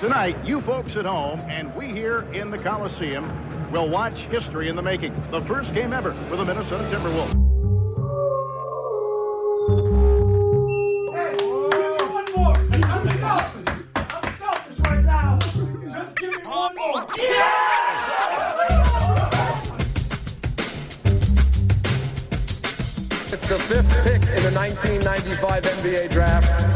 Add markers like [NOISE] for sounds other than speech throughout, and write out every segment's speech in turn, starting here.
Tonight, you folks at home and we here in the Coliseum will watch history in the making. The first game ever for the Minnesota Timberwolves. Hey, one more. I'm selfish. I'm selfish right now. Just give me one more. Oh, yeah! It's the fifth pick in the 1995 NBA draft.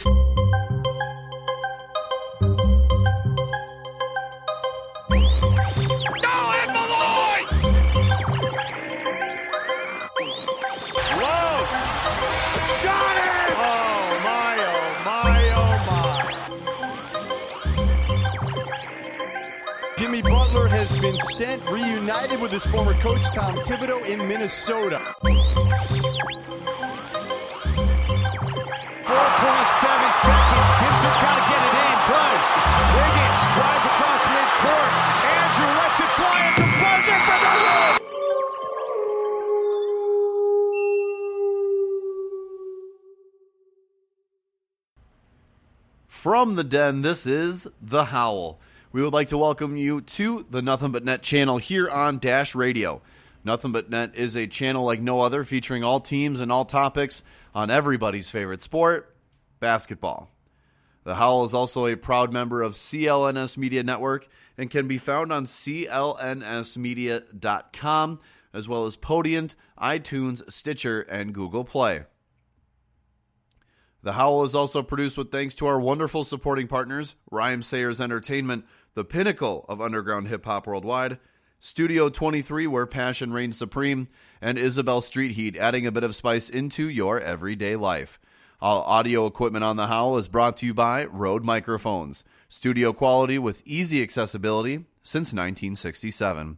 Tom Thibodeau in Minnesota. 4.7 seconds. Gibson's got to get it in. Does. Wiggins drives across midcourt. Andrew lets it fly at the buzzer for the win. From the den, this is The Howl. We would like to welcome you to the Nothing But Net channel here on Dash Radio. Nothing But Net is a channel like no other featuring all teams and all topics on everybody's favorite sport, basketball. The Howl is also a proud member of CLNS Media Network and can be found on clnsmedia.com as well as Podient, iTunes, Stitcher, and Google Play. The Howl is also produced with thanks to our wonderful supporting partners, Rhymesayers Entertainment, the pinnacle of underground hip hop worldwide, Studio 23, where passion reigns supreme, and Isabel Street Heat, adding a bit of spice into your everyday life. All audio equipment on The Howl is brought to you by Rode Microphones, studio quality with easy accessibility since 1967.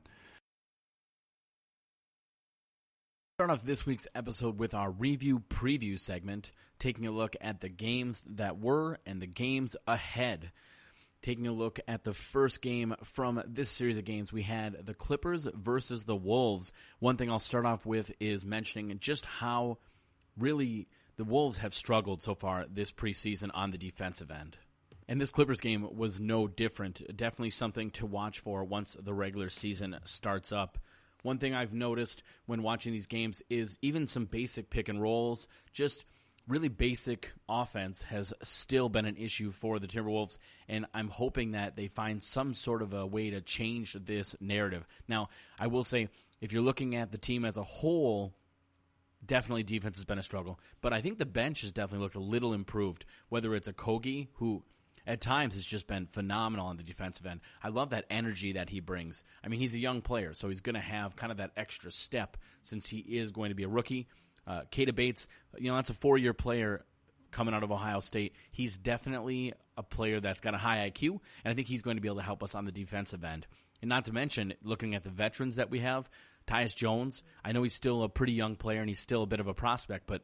Start off this week's episode with our review preview segment, taking a look at the games that were and the games ahead. Taking a look at the first game from this series of games, we had the Clippers versus the Wolves. One thing I'll start off with is mentioning just how really the Wolves have struggled so far this preseason on the defensive end. And this Clippers game was no different. Definitely something to watch for once the regular season starts up. One thing I've noticed when watching these games is even some basic pick and rolls, just really basic offense has still been an issue for the Timberwolves, and I'm hoping that they find some sort of a way to change this narrative. Now, I will say, if you're looking at the team as a whole, definitely defense has been a struggle, but I think the bench has definitely looked a little improved. Whether it's Okogie who at times has just been phenomenal on the defensive end. I love that energy that he brings. I mean, he's a young player, so he's going to have kind of that extra step since he is going to be a rookie. Uh, Keita Bates, you know, that's a four-year player coming out of Ohio State. He's definitely a player that's got a high IQ, and I think he's going to be able to help us on the defensive end. And not to mention, looking at the veterans that we have, Tyus Jones, I know he's still a pretty young player and he's still a bit of a prospect, but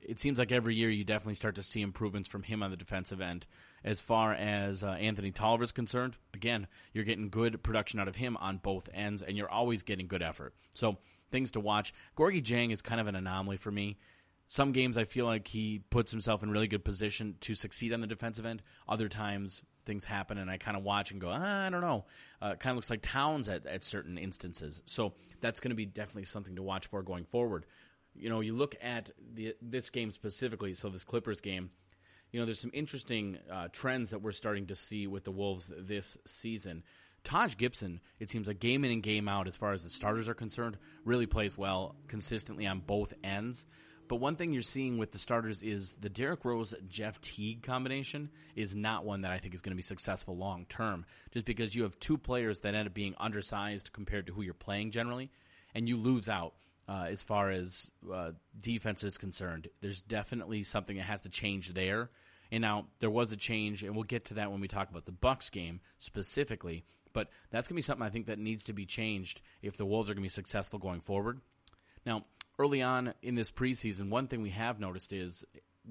it seems like every year you definitely start to see improvements from him on the defensive end. As far as uh, Anthony Tolliver is concerned, again, you're getting good production out of him on both ends, and you're always getting good effort. So things to watch. Gorgui Dieng is kind of an anomaly for me. Some games I feel like he puts himself in really good position to succeed on the defensive end. Other times things happen and I kind of watch and go, ah, I don't know. Uh, kind of looks like Towns at, at certain instances. So that's going to be definitely something to watch for going forward. You know, you look at the this game specifically, so this Clippers game, you know, there's some interesting uh, trends that we're starting to see with the Wolves this season. Taj Gibson, it seems like game in and game out, as far as the starters are concerned, really plays well consistently on both ends. But one thing you're seeing with the starters is the Derrick Rose Jeff Teague combination is not one that I think is going to be successful long term, just because you have two players that end up being undersized compared to who you're playing generally, and you lose out. Uh, as far as uh, defense is concerned, there's definitely something that has to change there. And now there was a change, and we'll get to that when we talk about the Bucks game specifically. But that's going to be something I think that needs to be changed if the Wolves are going to be successful going forward. Now, early on in this preseason, one thing we have noticed is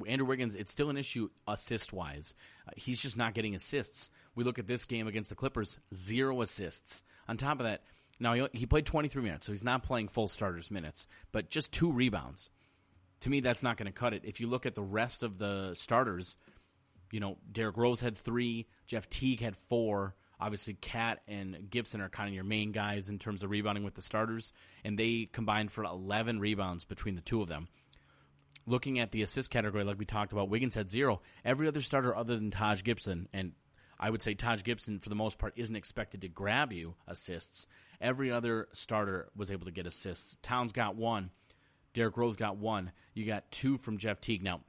Andrew Wiggins, it's still an issue assist wise. Uh, he's just not getting assists. We look at this game against the Clippers, zero assists. On top of that, now he, he played 23 minutes, so he's not playing full starters minutes, but just two rebounds. To me, that's not going to cut it. If you look at the rest of the starters, you know, Derrick Rose had three, Jeff Teague had four. Obviously, KAT and Gibson are kind of your main guys in terms of rebounding with the starters, and they combined for 11 rebounds between the two of them looking at the assist category, like we talked about, Wiggins had zero. Every other starter other than Taj Gibson, and I would say Taj Gibson, for the most part, isn't expected to grab you assists. Every other starter was able to get assists. Towns got one. Derrick Rose got one. You got two from Jeff Teague. Now,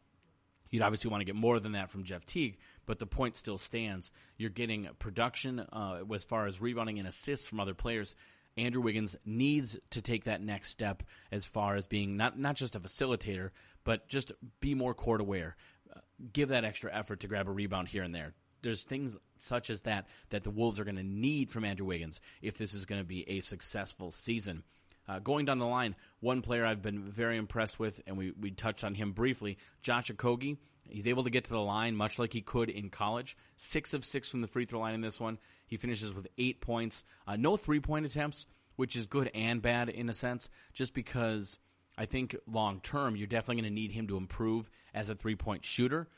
you'd obviously want to get more than that from Jeff Teague, but the point still stands. You're getting production uh, as far as rebounding and assists from other players. Andrew Wiggins needs to take that next step as far as being not not just a facilitator, but just be more court aware. Uh, give that extra effort to grab a rebound here and there. There's things such as that that the Wolves are going to need from Andrew Wiggins if this is going to be a successful season. Uh, going down the line, one player I've been very impressed with, and we, we touched on him briefly, Josh Okogie. He's able to get to the line much like he could in college. Six of six from the free throw line in this one. He finishes with eight points. Uh, no three point attempts, which is good and bad in a sense, just because I think long term, you're definitely going to need him to improve as a three point shooter.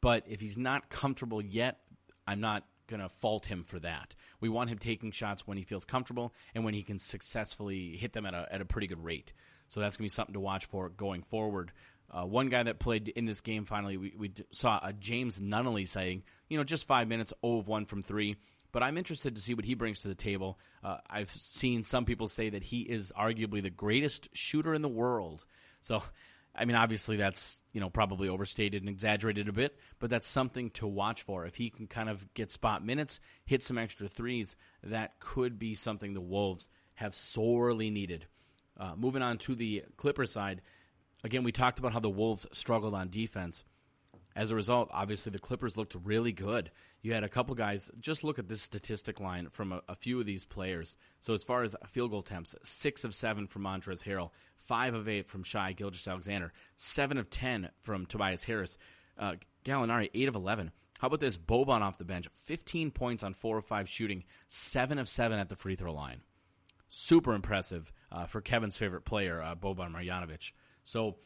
But if he's not comfortable yet, I'm not going to fault him for that. We want him taking shots when he feels comfortable and when he can successfully hit them at a, at a pretty good rate. So that's going to be something to watch for going forward. Uh, one guy that played in this game finally, we, we saw a James Nunnally sighting. You know, just five minutes, 0 of 1 from 3 but I'm interested to see what he brings to the table. Uh, I've seen some people say that he is arguably the greatest shooter in the world. So, I mean, obviously that's you know probably overstated and exaggerated a bit, but that's something to watch for. If he can kind of get spot minutes, hit some extra threes, that could be something the Wolves have sorely needed. Uh, moving on to the Clipper side, again, we talked about how the Wolves struggled on defense. As a result, obviously the Clippers looked really good you had a couple guys. Just look at this statistic line from a, a, few of these players. So as far as field goal attempts, six of seven from Montrezl Harrell, five of eight from Shai Gilgeous-Alexander, seven of ten from Tobias Harris, uh, Gallinari eight of eleven. How about this Boban off the bench, fifteen points on four of five shooting, seven of seven at the free throw line. Super impressive uh, for Kevin's favorite player, uh, Boban Marjanovic. So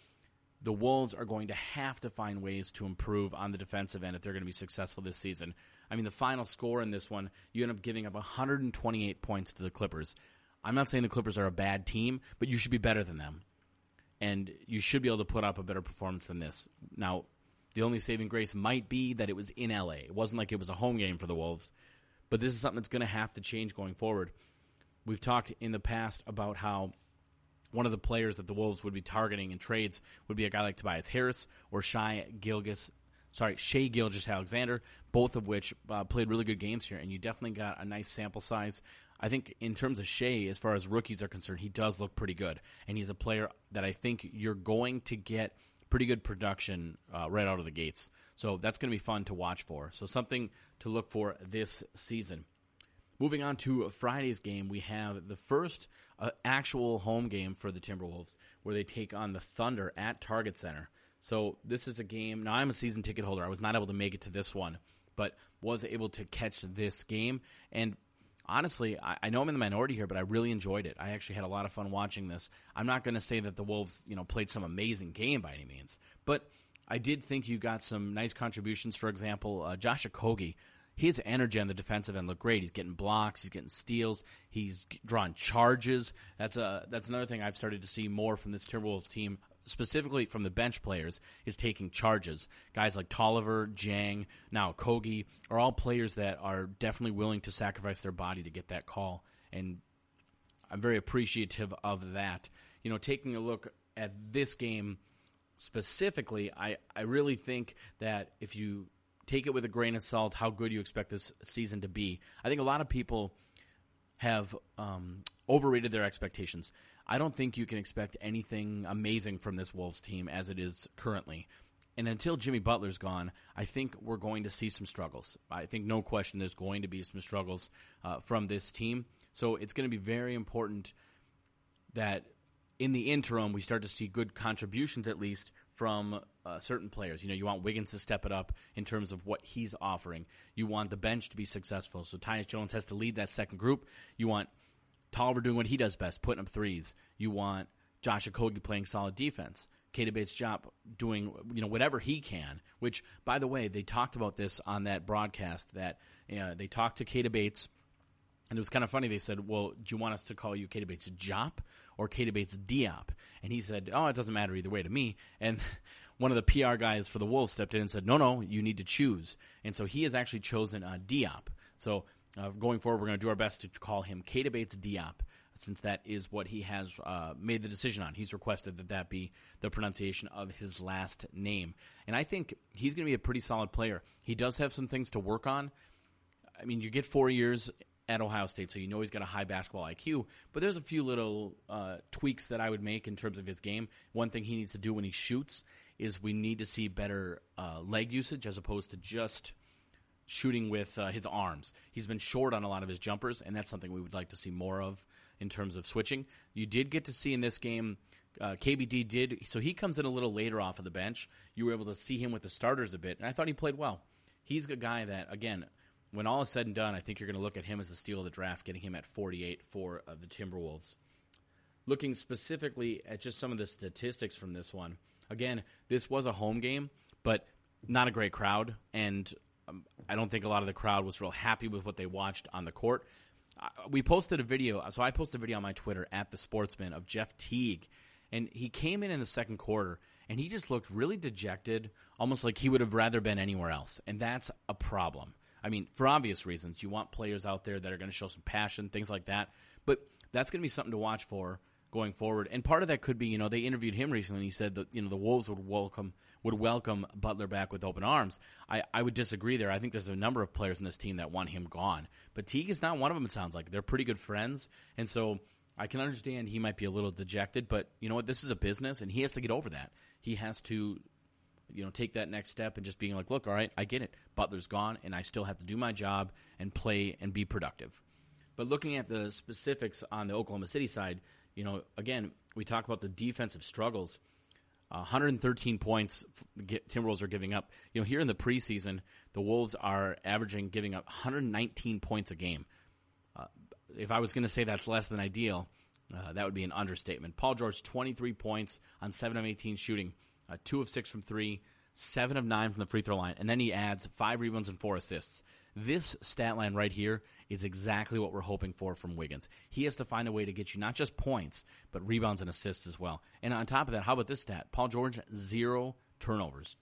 the Wolves are going to have to find ways to improve on the defensive end if they're going to be successful this season. I mean, the final score in this one, you end up giving up 128 points to the Clippers. I'm not saying the Clippers are a bad team, but you should be better than them. And you should be able to put up a better performance than this. Now, the only saving grace might be that it was in LA. It wasn't like it was a home game for the Wolves. But this is something that's going to have to change going forward. We've talked in the past about how one of the players that the Wolves would be targeting in trades would be a guy like Tobias Harris or Shai Gilgeous, sorry, Shai Gilgeous Alexander, both of which uh, played really good games here, and you definitely got a nice sample size. I think in terms of Shai, as far as rookies are concerned, he does look pretty good, and he's a player that I think you're going to get pretty good production uh, right out of the gates. So that's going to be fun to watch for. So something to look for this season. Moving on to Friday's game, we have the first uh, actual home game for the Timberwolves, where they take on the Thunder at Target Center. So this is a game. Now I'm a season ticket holder. I was not able to make it to this one, but was able to catch this game. And honestly, I, I know I'm in the minority here, but I really enjoyed it. I actually had a lot of fun watching this. I'm not going to say that the Wolves, you know, played some amazing game by any means, but I did think you got some nice contributions. For example, uh, Josh Okogie his energy on the defensive end looked great. He's getting blocks, he's getting steals, he's drawing charges. That's a that's another thing I've started to see more from this Timberwolves team, specifically from the bench players, is taking charges. Guys like Tolliver, Dieng, now Kogi are all players that are definitely willing to sacrifice their body to get that call, and I'm very appreciative of that. You know, taking a look at this game specifically, I, I really think that if you take it with a grain of salt how good you expect this season to be. I think a lot of people have um, overrated their expectations. I don't think you can expect anything amazing from this Wolves team as it is currently. And until Jimmy Butler's gone, I think we're going to see some struggles. I think no question there's going to be some struggles uh, from this team. So it's going to be very important that in the interim, we start to see good contributions at least from uh, certain players. You know, you want Wiggins to step it up in terms of what he's offering. You want the bench to be successful. So Tyus Jones has to lead that second group. You want Tolliver doing what he does best, putting up threes. You want Josh Okogie playing solid defense. Keita Bates-Diop doing you know whatever he can. Which, by the way, they talked about this on that broadcast. That uh, they talked to Keita Bates, and it was kind of funny. They said, "Well, do you want us to call you Keita Bates Jop or Keita Bates Diop?" And he said, "Oh, it doesn't matter either way to me." And [LAUGHS] one of the PR guys for the Wolves stepped in and said, "No, no, you need to choose." And so he has actually chosen uh, Diop. So uh, going forward, we're going to do our best to call him Keita Bates Diop since that is what he has uh, made the decision on. He's requested that that be the pronunciation of his last name. And I think he's going to be a pretty solid player. He does have some things to work on. I mean, you get four years at Ohio State, so you know he's got a high basketball IQ, but there's a few little uh, tweaks that I would make in terms of his game. One thing he needs to do when he shoots is we need to see better uh, leg usage as opposed to just shooting with uh, his arms. He's been short on a lot of his jumpers, and that's something we would like to see more of in terms of switching. You did get to see in this game, uh, KBD did, so he comes in a little later off of the bench. You were able to see him with the starters a bit, and I thought he played well. He's a guy that, again, when all is said and done, I think you're going to look at him as the steal of the draft, getting him at 48 for uh, the Timberwolves. Looking specifically at just some of the statistics from this one, again, this was a home game, but not a great crowd, and um, I don't think a lot of the crowd was real happy with what they watched on the court we posted a video. So I posted a video on my Twitter at the Sportsman of Jeff Teague, and he came in in the second quarter and he just looked really dejected, almost like he would have rather been anywhere else, and that's a problem. I mean, for obvious reasons, you want players out there that are going to show some passion, things like that. But that's going to be something to watch for going forward. And part of that could be, you know, they interviewed him recently and he said that, you know, the Wolves would welcome would welcome Butler back with open arms. I, I would disagree there. I think there's a number of players in this team that want him gone. But Teague is not one of them, it sounds like. They're pretty good friends. And so I can understand he might be a little dejected, but you know what? This is a business and he has to get over that. He has to you know, take that next step and just being like, look, all right, I get it. Butler's gone, and I still have to do my job and play and be productive. But looking at the specifics on the Oklahoma City side, you know, again, we talk about the defensive struggles. Uh, 113 points Timberwolves are giving up. You know, here in the preseason, the Wolves are averaging giving up 119 points a game. Uh, if I was going to say that's less than ideal, uh, that would be an understatement. Paul George, 23 points on 7 of 18 shooting, uh, 2 of 6 from 3, 7 of 9 from the free throw line, and then he adds 5 rebounds and 4 assists. This stat line right here is exactly what we're hoping for from Wiggins. He has to find a way to get you not just points, but rebounds and assists as well. And on top of that, how about this stat? Paul George, zero turnovers.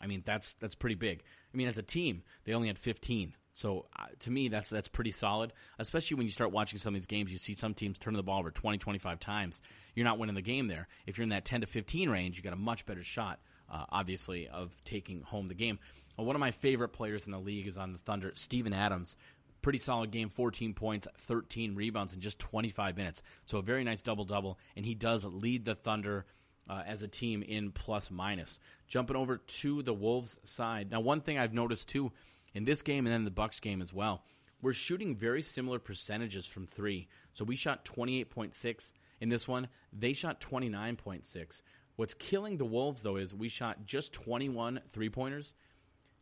I mean, that's that's pretty big. I mean, as a team, they only had 15. So uh, to me, that's that's pretty solid. Especially when you start watching some of these games, you see some teams turn the ball over 20, 25 times. You're not winning the game there. If you're in that 10 to 15 range, you got a much better shot, uh, obviously, of taking home the game. Well, one of my favorite players in the league is on the Thunder, Steven Adams. Pretty solid game, 14 points, 13 rebounds in just 25 minutes. So a very nice double double, and he does lead the Thunder uh, as a team in plus minus. Jumping over to the Wolves side. Now, one thing I've noticed too in this game and then the Bucks game as well, we're shooting very similar percentages from three. So we shot 28.6 in this one. They shot 29.6. What's killing the Wolves though is we shot just 21 three pointers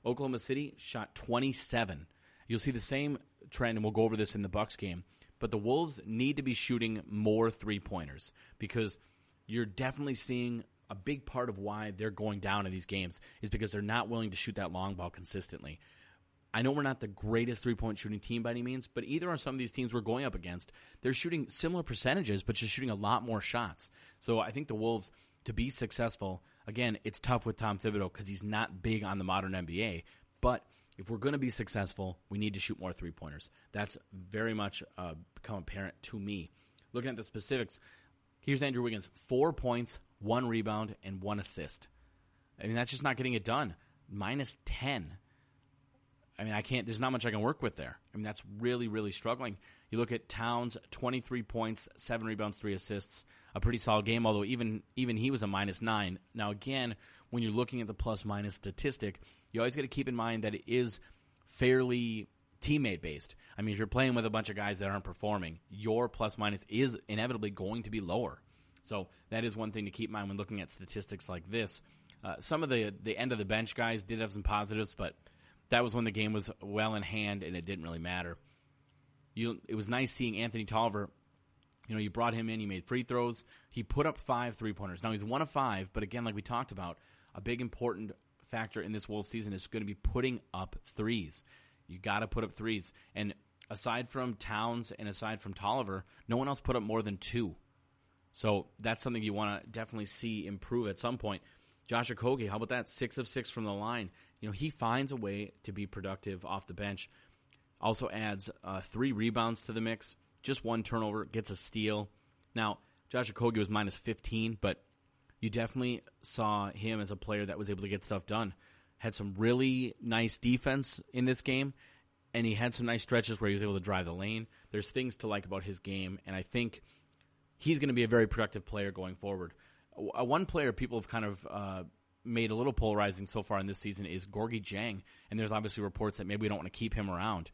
Oklahoma City shot 27. You'll see the same trend, and we'll go over this in the Bucks game. But the Wolves need to be shooting more three pointers because you're definitely seeing a big part of why they're going down in these games is because they're not willing to shoot that long ball consistently. I know we're not the greatest three point shooting team by any means, but either are some of these teams we're going up against. They're shooting similar percentages, but just shooting a lot more shots. So I think the Wolves, to be successful, again, it's tough with Tom Thibodeau because he's not big on the modern NBA. But if we're going to be successful, we need to shoot more three pointers. That's very much uh, become apparent to me. Looking at the specifics, here's Andrew Wiggins four points, one rebound, and one assist. I mean, that's just not getting it done. Minus 10. I mean, I can't, there's not much I can work with there. I mean, that's really, really struggling. You look at Towns, 23 points, 7 rebounds, 3 assists. A pretty solid game, although even even he was a minus 9. Now, again, when you're looking at the plus minus statistic, you always got to keep in mind that it is fairly teammate based. I mean, if you're playing with a bunch of guys that aren't performing, your plus minus is inevitably going to be lower. So that is one thing to keep in mind when looking at statistics like this. Uh, some of the the end of the bench guys did have some positives, but that was when the game was well in hand and it didn't really matter. You, it was nice seeing Anthony Tolliver. You know, you brought him in. He made free throws. He put up five three pointers. Now he's one of five, but again, like we talked about, a big important factor in this Wolves season is going to be putting up threes. You got to put up threes. And aside from Towns and aside from Tolliver, no one else put up more than two. So that's something you want to definitely see improve at some point. Josh Okogie, how about that? Six of six from the line. You know, he finds a way to be productive off the bench. Also adds uh, three rebounds to the mix, just one turnover, gets a steal. Now, Josh Okogie was minus 15, but you definitely saw him as a player that was able to get stuff done. Had some really nice defense in this game, and he had some nice stretches where he was able to drive the lane. There's things to like about his game, and I think he's going to be a very productive player going forward. Uh, one player people have kind of uh, made a little polarizing so far in this season is Gorgui Dieng, and there's obviously reports that maybe we don't want to keep him around.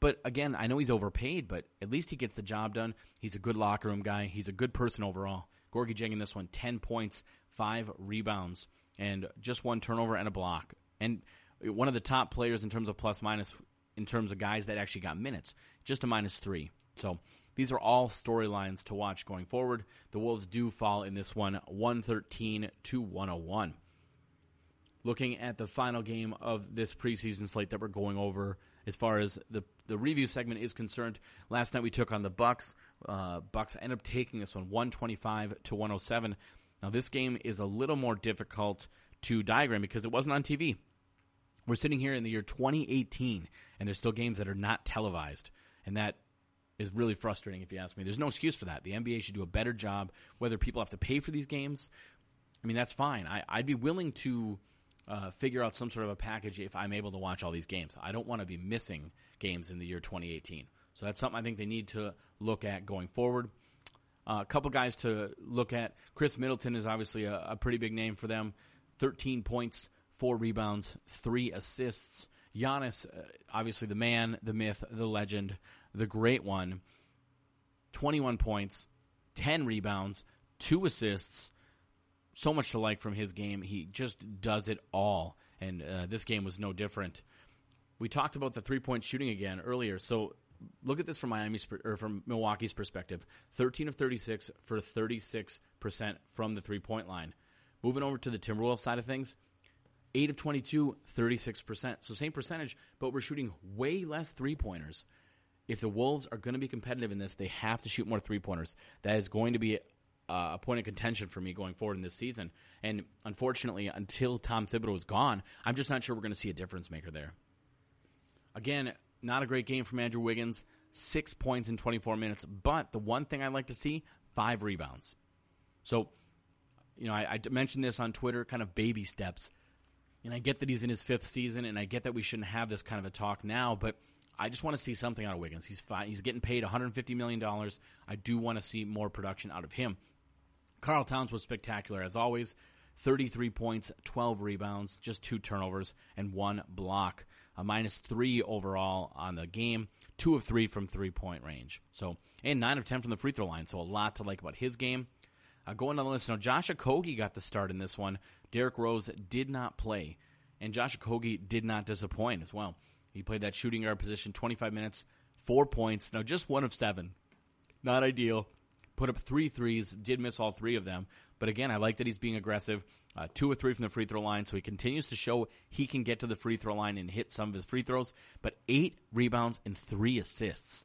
But again, I know he's overpaid, but at least he gets the job done. He's a good locker room guy. He's a good person overall. Gorgui Dieng in this one, 10 points, 5 rebounds, and just one turnover and a block. And one of the top players in terms of plus minus, in terms of guys that actually got minutes, just a minus 3. So these are all storylines to watch going forward. The Wolves do fall in this one 113 to 101 looking at the final game of this preseason slate that we're going over as far as the the review segment is concerned. Last night we took on the Bucks. Uh, Bucks end up taking this one 125 to 107. Now this game is a little more difficult to diagram because it wasn't on TV. We're sitting here in the year 2018 and there's still games that are not televised and that is really frustrating if you ask me. There's no excuse for that. The NBA should do a better job whether people have to pay for these games. I mean that's fine. I, I'd be willing to uh, figure out some sort of a package if I'm able to watch all these games. I don't want to be missing games in the year 2018. So that's something I think they need to look at going forward. Uh, a couple guys to look at. Khris Middleton is obviously a, a pretty big name for them. 13 points, four rebounds, three assists. Giannis, uh, obviously the man, the myth, the legend, the great one. 21 points, 10 rebounds, two assists, so much to like from his game. He just does it all, and uh, this game was no different. We talked about the three point shooting again earlier, so look at this from Miami's or from Milwaukee's perspective: thirteen of thirty six for thirty six percent from the three point line. Moving over to the Timberwolves side of things, 8 of 22, 36%. So same percentage, but we're shooting way less three pointers. If the Wolves are going to be competitive in this, they have to shoot more three pointers. That is going to be uh, a point of contention for me going forward in this season. And unfortunately, until Tom Thibodeau is gone, I'm just not sure we're going to see a difference maker there. Again, not a great game from Andrew Wiggins. Six points in 24 minutes. But the one thing I'd like to see five rebounds. So, you know, I, I mentioned this on Twitter, kind of baby steps. And I get that he's in his fifth season, and I get that we shouldn't have this kind of a talk now, but I just want to see something out of Wiggins. He's fine. He's getting paid 150 million dollars. I do want to see more production out of him. Karl Towns was spectacular as always. 33 points, 12 rebounds, just two turnovers, and one block. A minus three overall on the game. Two of three from three point range. So, and nine of 10 from the free throw line. So, a lot to like about his game. Uh, going down the list now, Josh Okogie got the start in this one. Derrick Rose did not play, and Josh Okogie did not disappoint as well. He played that shooting guard position 25 minutes, four points. Now, just one of seven. Not ideal put up three threes, did miss all three of them. But again, I like that he's being aggressive. Uh, two or three from the free throw line, so he continues to show he can get to the free throw line and hit some of his free throws. But eight rebounds and three assists.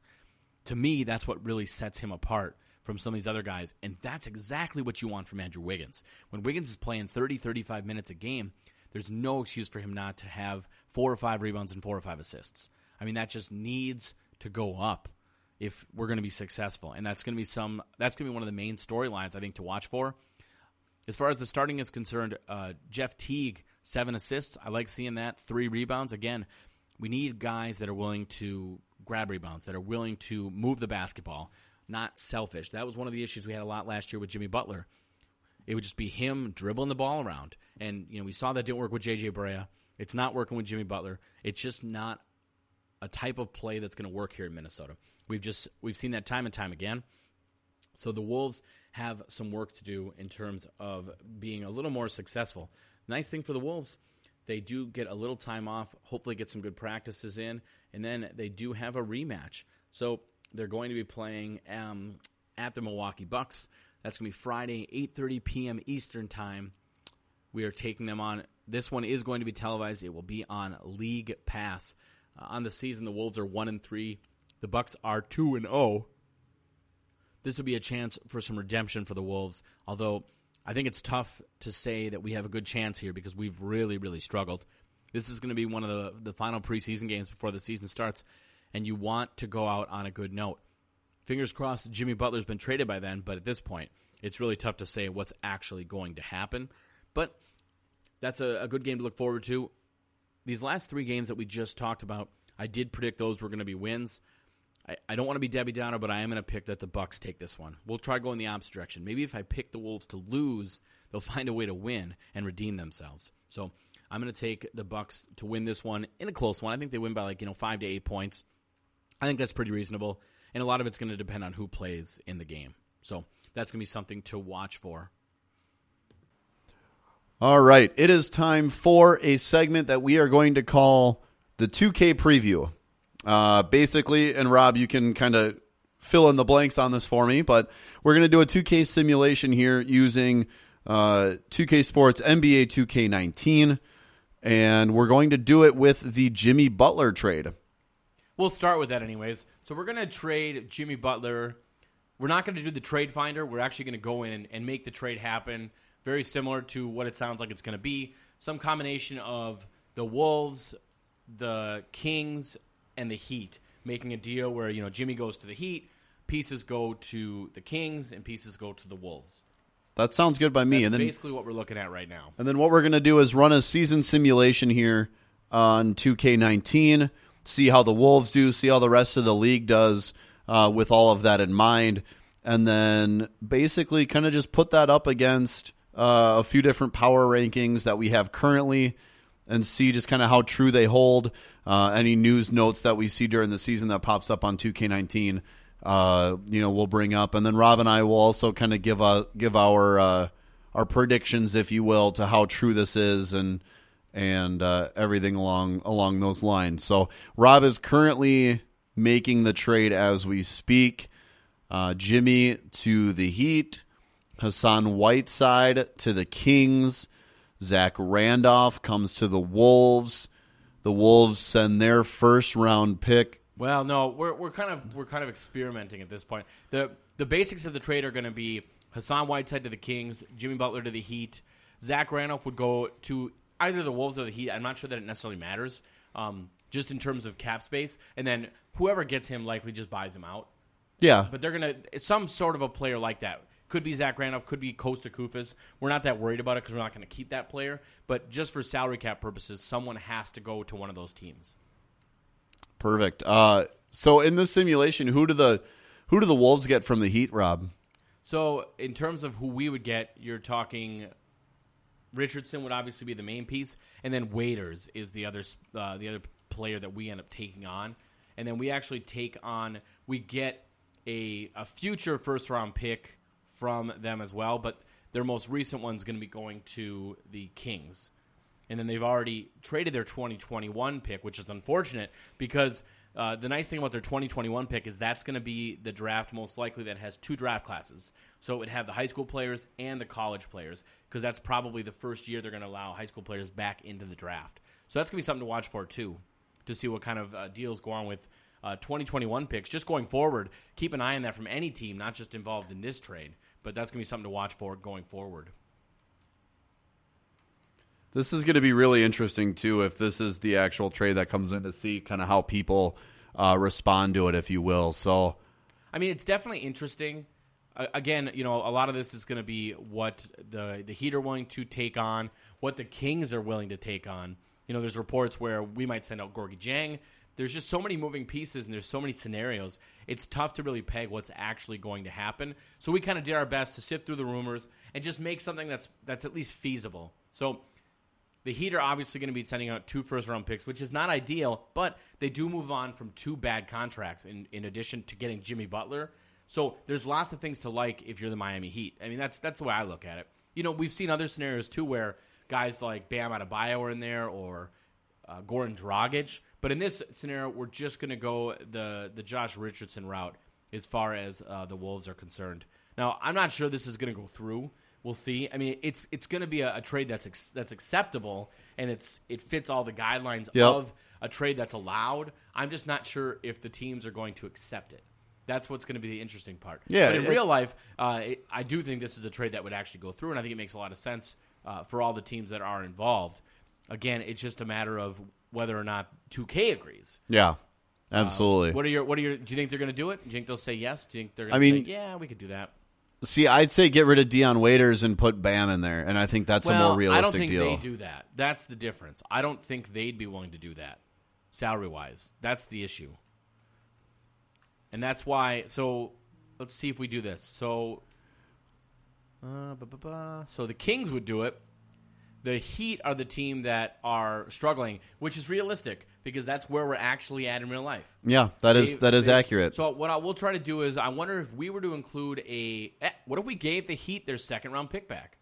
To me, that's what really sets him apart from some of these other guys. And that's exactly what you want from Andrew Wiggins. When Wiggins is playing 30, 35 minutes a game, there's no excuse for him not to have four or five rebounds and four or five assists. I mean, that just needs to go up if we're going to be successful. And that's going to be some that's going to be one of the main storylines I think to watch for. As far as the starting is concerned, uh, Jeff Teague seven assists. I like seeing that. Three rebounds. Again, we need guys that are willing to grab rebounds, that are willing to move the basketball, not selfish. That was one of the issues we had a lot last year with Jimmy Butler. It would just be him dribbling the ball around, and you know we saw that didn't work with JJ Barea. It's not working with Jimmy Butler. It's just not a type of play that's going to work here in Minnesota. We've just we've seen that time and time again. So the Wolves have some work to do in terms of being a little more successful. Nice thing for the Wolves, they do get a little time off, hopefully get some good practices in, and then they do have a rematch. So they're going to be playing um, at the Milwaukee Bucks. That's going to be Friday, 8:30 p.m. Eastern Time. We are taking them on. This one is going to be televised. It will be on League Pass. Uh, on the season, the Wolves are one and three. The Bucks are two and zero. Oh. This will be a chance for some redemption for the Wolves. Although I think it's tough to say that we have a good chance here because we've really, really struggled. This is going to be one of the the final preseason games before the season starts, and you want to go out on a good note. Fingers crossed, Jimmy Butler's been traded by then, but at this point, it's really tough to say what's actually going to happen. But that's a, a good game to look forward to. These last three games that we just talked about, I did predict those were going to be wins. I, I don't want to be Debbie Downer, but I am going to pick that the Bucks take this one. We'll try going the opposite direction. Maybe if I pick the Wolves to lose, they'll [LAUGHS] find a way to win and redeem themselves. So I'm going to take the Bucks to win this one in a close one. I think they win by like you know five to eight points. I think that's pretty reasonable, and a lot of it's going to depend on who plays in the game. So that's going to be something to watch for. All right, it is time for a segment that we are going to call the 2K preview. Uh, basically, and Rob, you can kind of fill in the blanks on this for me, but we're going to do a 2K simulation here using uh, 2K Sports NBA 2K19, and we're going to do it with the Jimmy Butler trade. We'll start with that, anyways. So we're going to trade Jimmy Butler. We're not going to do the trade finder. We're actually going to go in and make the trade happen. Very similar to what it sounds like it's going to be. Some combination of the Wolves, the Kings, and the Heat making a deal where you know Jimmy goes to the Heat, pieces go to the Kings, and pieces go to the Wolves. That sounds good by me. That's and then basically what we're looking at right now. And then what we're going to do is run a season simulation here on 2K19, see how the Wolves do, see how the rest of the league does uh, with all of that in mind, and then basically kind of just put that up against uh, a few different power rankings that we have currently and see just kind of how true they hold. Uh, any news notes that we see during the season that pops up on 2K19, uh, you know, we'll bring up, and then Rob and I will also kind of give a give our uh, our predictions, if you will, to how true this is and and uh, everything along along those lines. So Rob is currently making the trade as we speak. Uh, Jimmy to the Heat, Hassan Whiteside to the Kings. Zach Randolph comes to the Wolves. The Wolves send their first round pick. Well, no, we're, we're kind of we're kind of experimenting at this point. the The basics of the trade are going to be Hassan Whiteside to the Kings, Jimmy Butler to the Heat. Zach Randolph would go to either the Wolves or the Heat. I'm not sure that it necessarily matters, um, just in terms of cap space. And then whoever gets him likely just buys him out. Yeah, But they're gonna some sort of a player like that. Could be Zach Randolph, could be Kosta Koufos. We're not that worried about it because we're not going to keep that player. But just for salary cap purposes, someone has to go to one of those teams. perfect. Uh, so in this simulation, who do the who do the Wolves get from the Heat, Rob? So in terms of who we would get, you're talking Richardson would obviously be the main piece, and then Waiters is the other uh, the other player that we end up taking on, and then we actually take on we get a a future first round pick from them as well, but their most recent one's going to be going to the Kings. And then they've already traded their 2021 pick, which is unfortunate because uh, the nice thing about their 2021 pick is that's going to be the draft most likely that has two draft classes. So it would have the high school players and the college players because that's probably the first year they're going to allow high school players back into the draft. So that's going to be something to watch for too, to see what kind of uh, deals go on with uh, 2021 picks. Just going forward, keep an eye on that from any team, not just involved in this trade. But that's going to be something to watch for going forward. This is going to be really interesting too. If this is the actual trade that comes in to see kind of how people uh, respond to it, if you will. So, I mean, it's definitely interesting. Uh, again, you know, a lot of this is going to be what the the Heat are willing to take on, what the Kings are willing to take on. You know, there's reports where we might send out Gorgui Dieng. There's just so many moving pieces and there's so many scenarios. It's tough to really peg what's actually going to happen. So we kind of did our best to sift through the rumors and just make something that's that's at least feasible. So the Heat are obviously going to be sending out two first round picks, which is not ideal, but they do move on from two bad contracts in, in addition to getting Jimmy Butler. So there's lots of things to like if you're the Miami Heat. I mean, that's that's the way I look at it. You know, we've seen other scenarios too where guys like Bam Adebayo are in there or uh, Goran Dragic. But in this scenario, we're just going to go the the Josh Richardson route as far as uh, the Wolves are concerned. Now, I'm not sure this is going to go through. We'll see. I mean, it's it's going to be a, a trade that's ex- that's acceptable and it's it fits all the guidelines Yep. of a trade that's allowed. I'm just not sure if the teams are going to accept it. That's what's going to be the interesting part. Yeah, but in it- real life, uh, it, I do think this is a trade that would actually go through, and I think it makes a lot of sense uh, for all the teams that are involved. Again, it's just a matter of whether or not 2K agrees. Yeah, absolutely. What are your What are your? Do you think they're going to do it? Do you think they'll say yes? Do you think they're going I to mean- say yeah, we could do that? See, I'd say get rid of Dion Waiters and put Bam in there, and I think that's a more realistic deal. I don't think deal. they do that. That's the difference. I don't think they'd be willing to do that, salary wise. That's the issue, and that's why. So let's see if we do this. So, uh, so the Kings would do it. The Heat are the team that are struggling, which is realistic because that's where we're actually at in real life. Yeah, that is They- that is they- accurate. So what I will try to do is I wonder if we were to include a eh, what if we gave the Heat their second round pick back?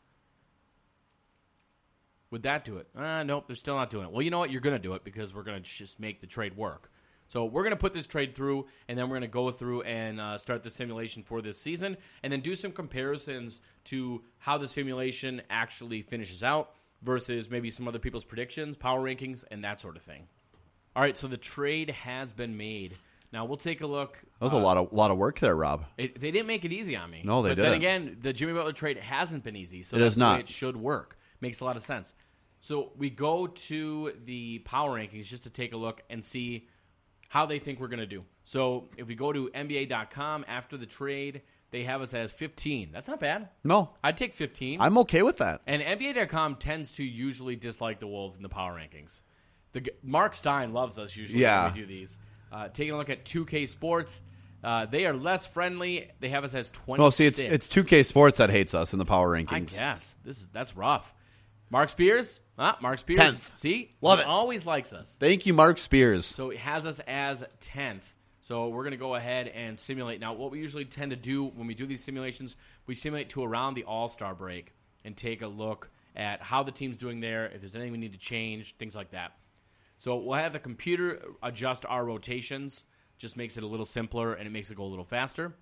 Would that do it? Uh, nope, they're still not doing it. Well, you know what? You're going to do it because we're going to just make the trade work. So we're going to put this trade through, and then we're going to go through and uh, start the simulation for this season, and then do some comparisons to how the simulation actually finishes out versus maybe some other people's predictions, power rankings, and that sort of thing. All right, so the trade has been made. Now we'll take a look. that was a uh, lot of lot of work there, Rob. It, they didn't make it easy on me. No, they but Then didn't. again, the Jimmy Butler trade hasn't been easy, so It that's is way not. it should work. Makes a lot of sense. So we go to the power rankings just to take a look and see how they think we're going to do. So if we go to NBA.com after the trade, they have us as 15. That's not bad. No, I'd take 15. I'm okay with that. And NBA.com tends to usually dislike the Wolves in the power rankings. The g- Mark Stein loves us usually Yeah. when we do these. Uh, taking a look at 2K Sports, uh, they are less friendly. They have us as 26. Well, see, it's it's 2K Sports that hates us in the power rankings. I guess this is that's rough. Mark Spears, ah, Mark Spears, Tenth. See, Love He it. Always likes us. Thank you, Mark Spears. So it has us as 10th. So we're going to go ahead and simulate. Now, what we usually tend to do when we do these simulations, we simulate to around the All Star break and take a look at how the team's doing there, if there's anything we need to change, things like that. So we'll have the computer adjust our rotations, just makes it a little simpler and it makes it go a little faster.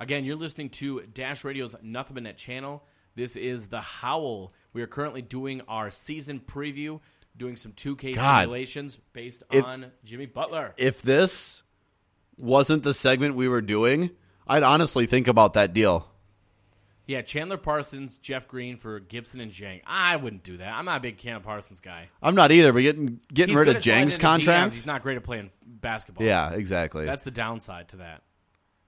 Again, you're listening to Dash Radio's Nothing But Net channel. This is the Howl. We are currently doing our season preview, doing some 2K God. simulations based If- on Jimmy Butler. If this wasn't the segment we were doing, I'd honestly think about that deal. Yeah, Chandler Parsons, Jeff Green for Gibson and Dieng. I wouldn't do that. I'm not a big Chandler Parsons guy. I'm not either, but getting getting He's rid of Dieng's contract. He's not great at playing basketball. Yeah, exactly. that's the downside to that.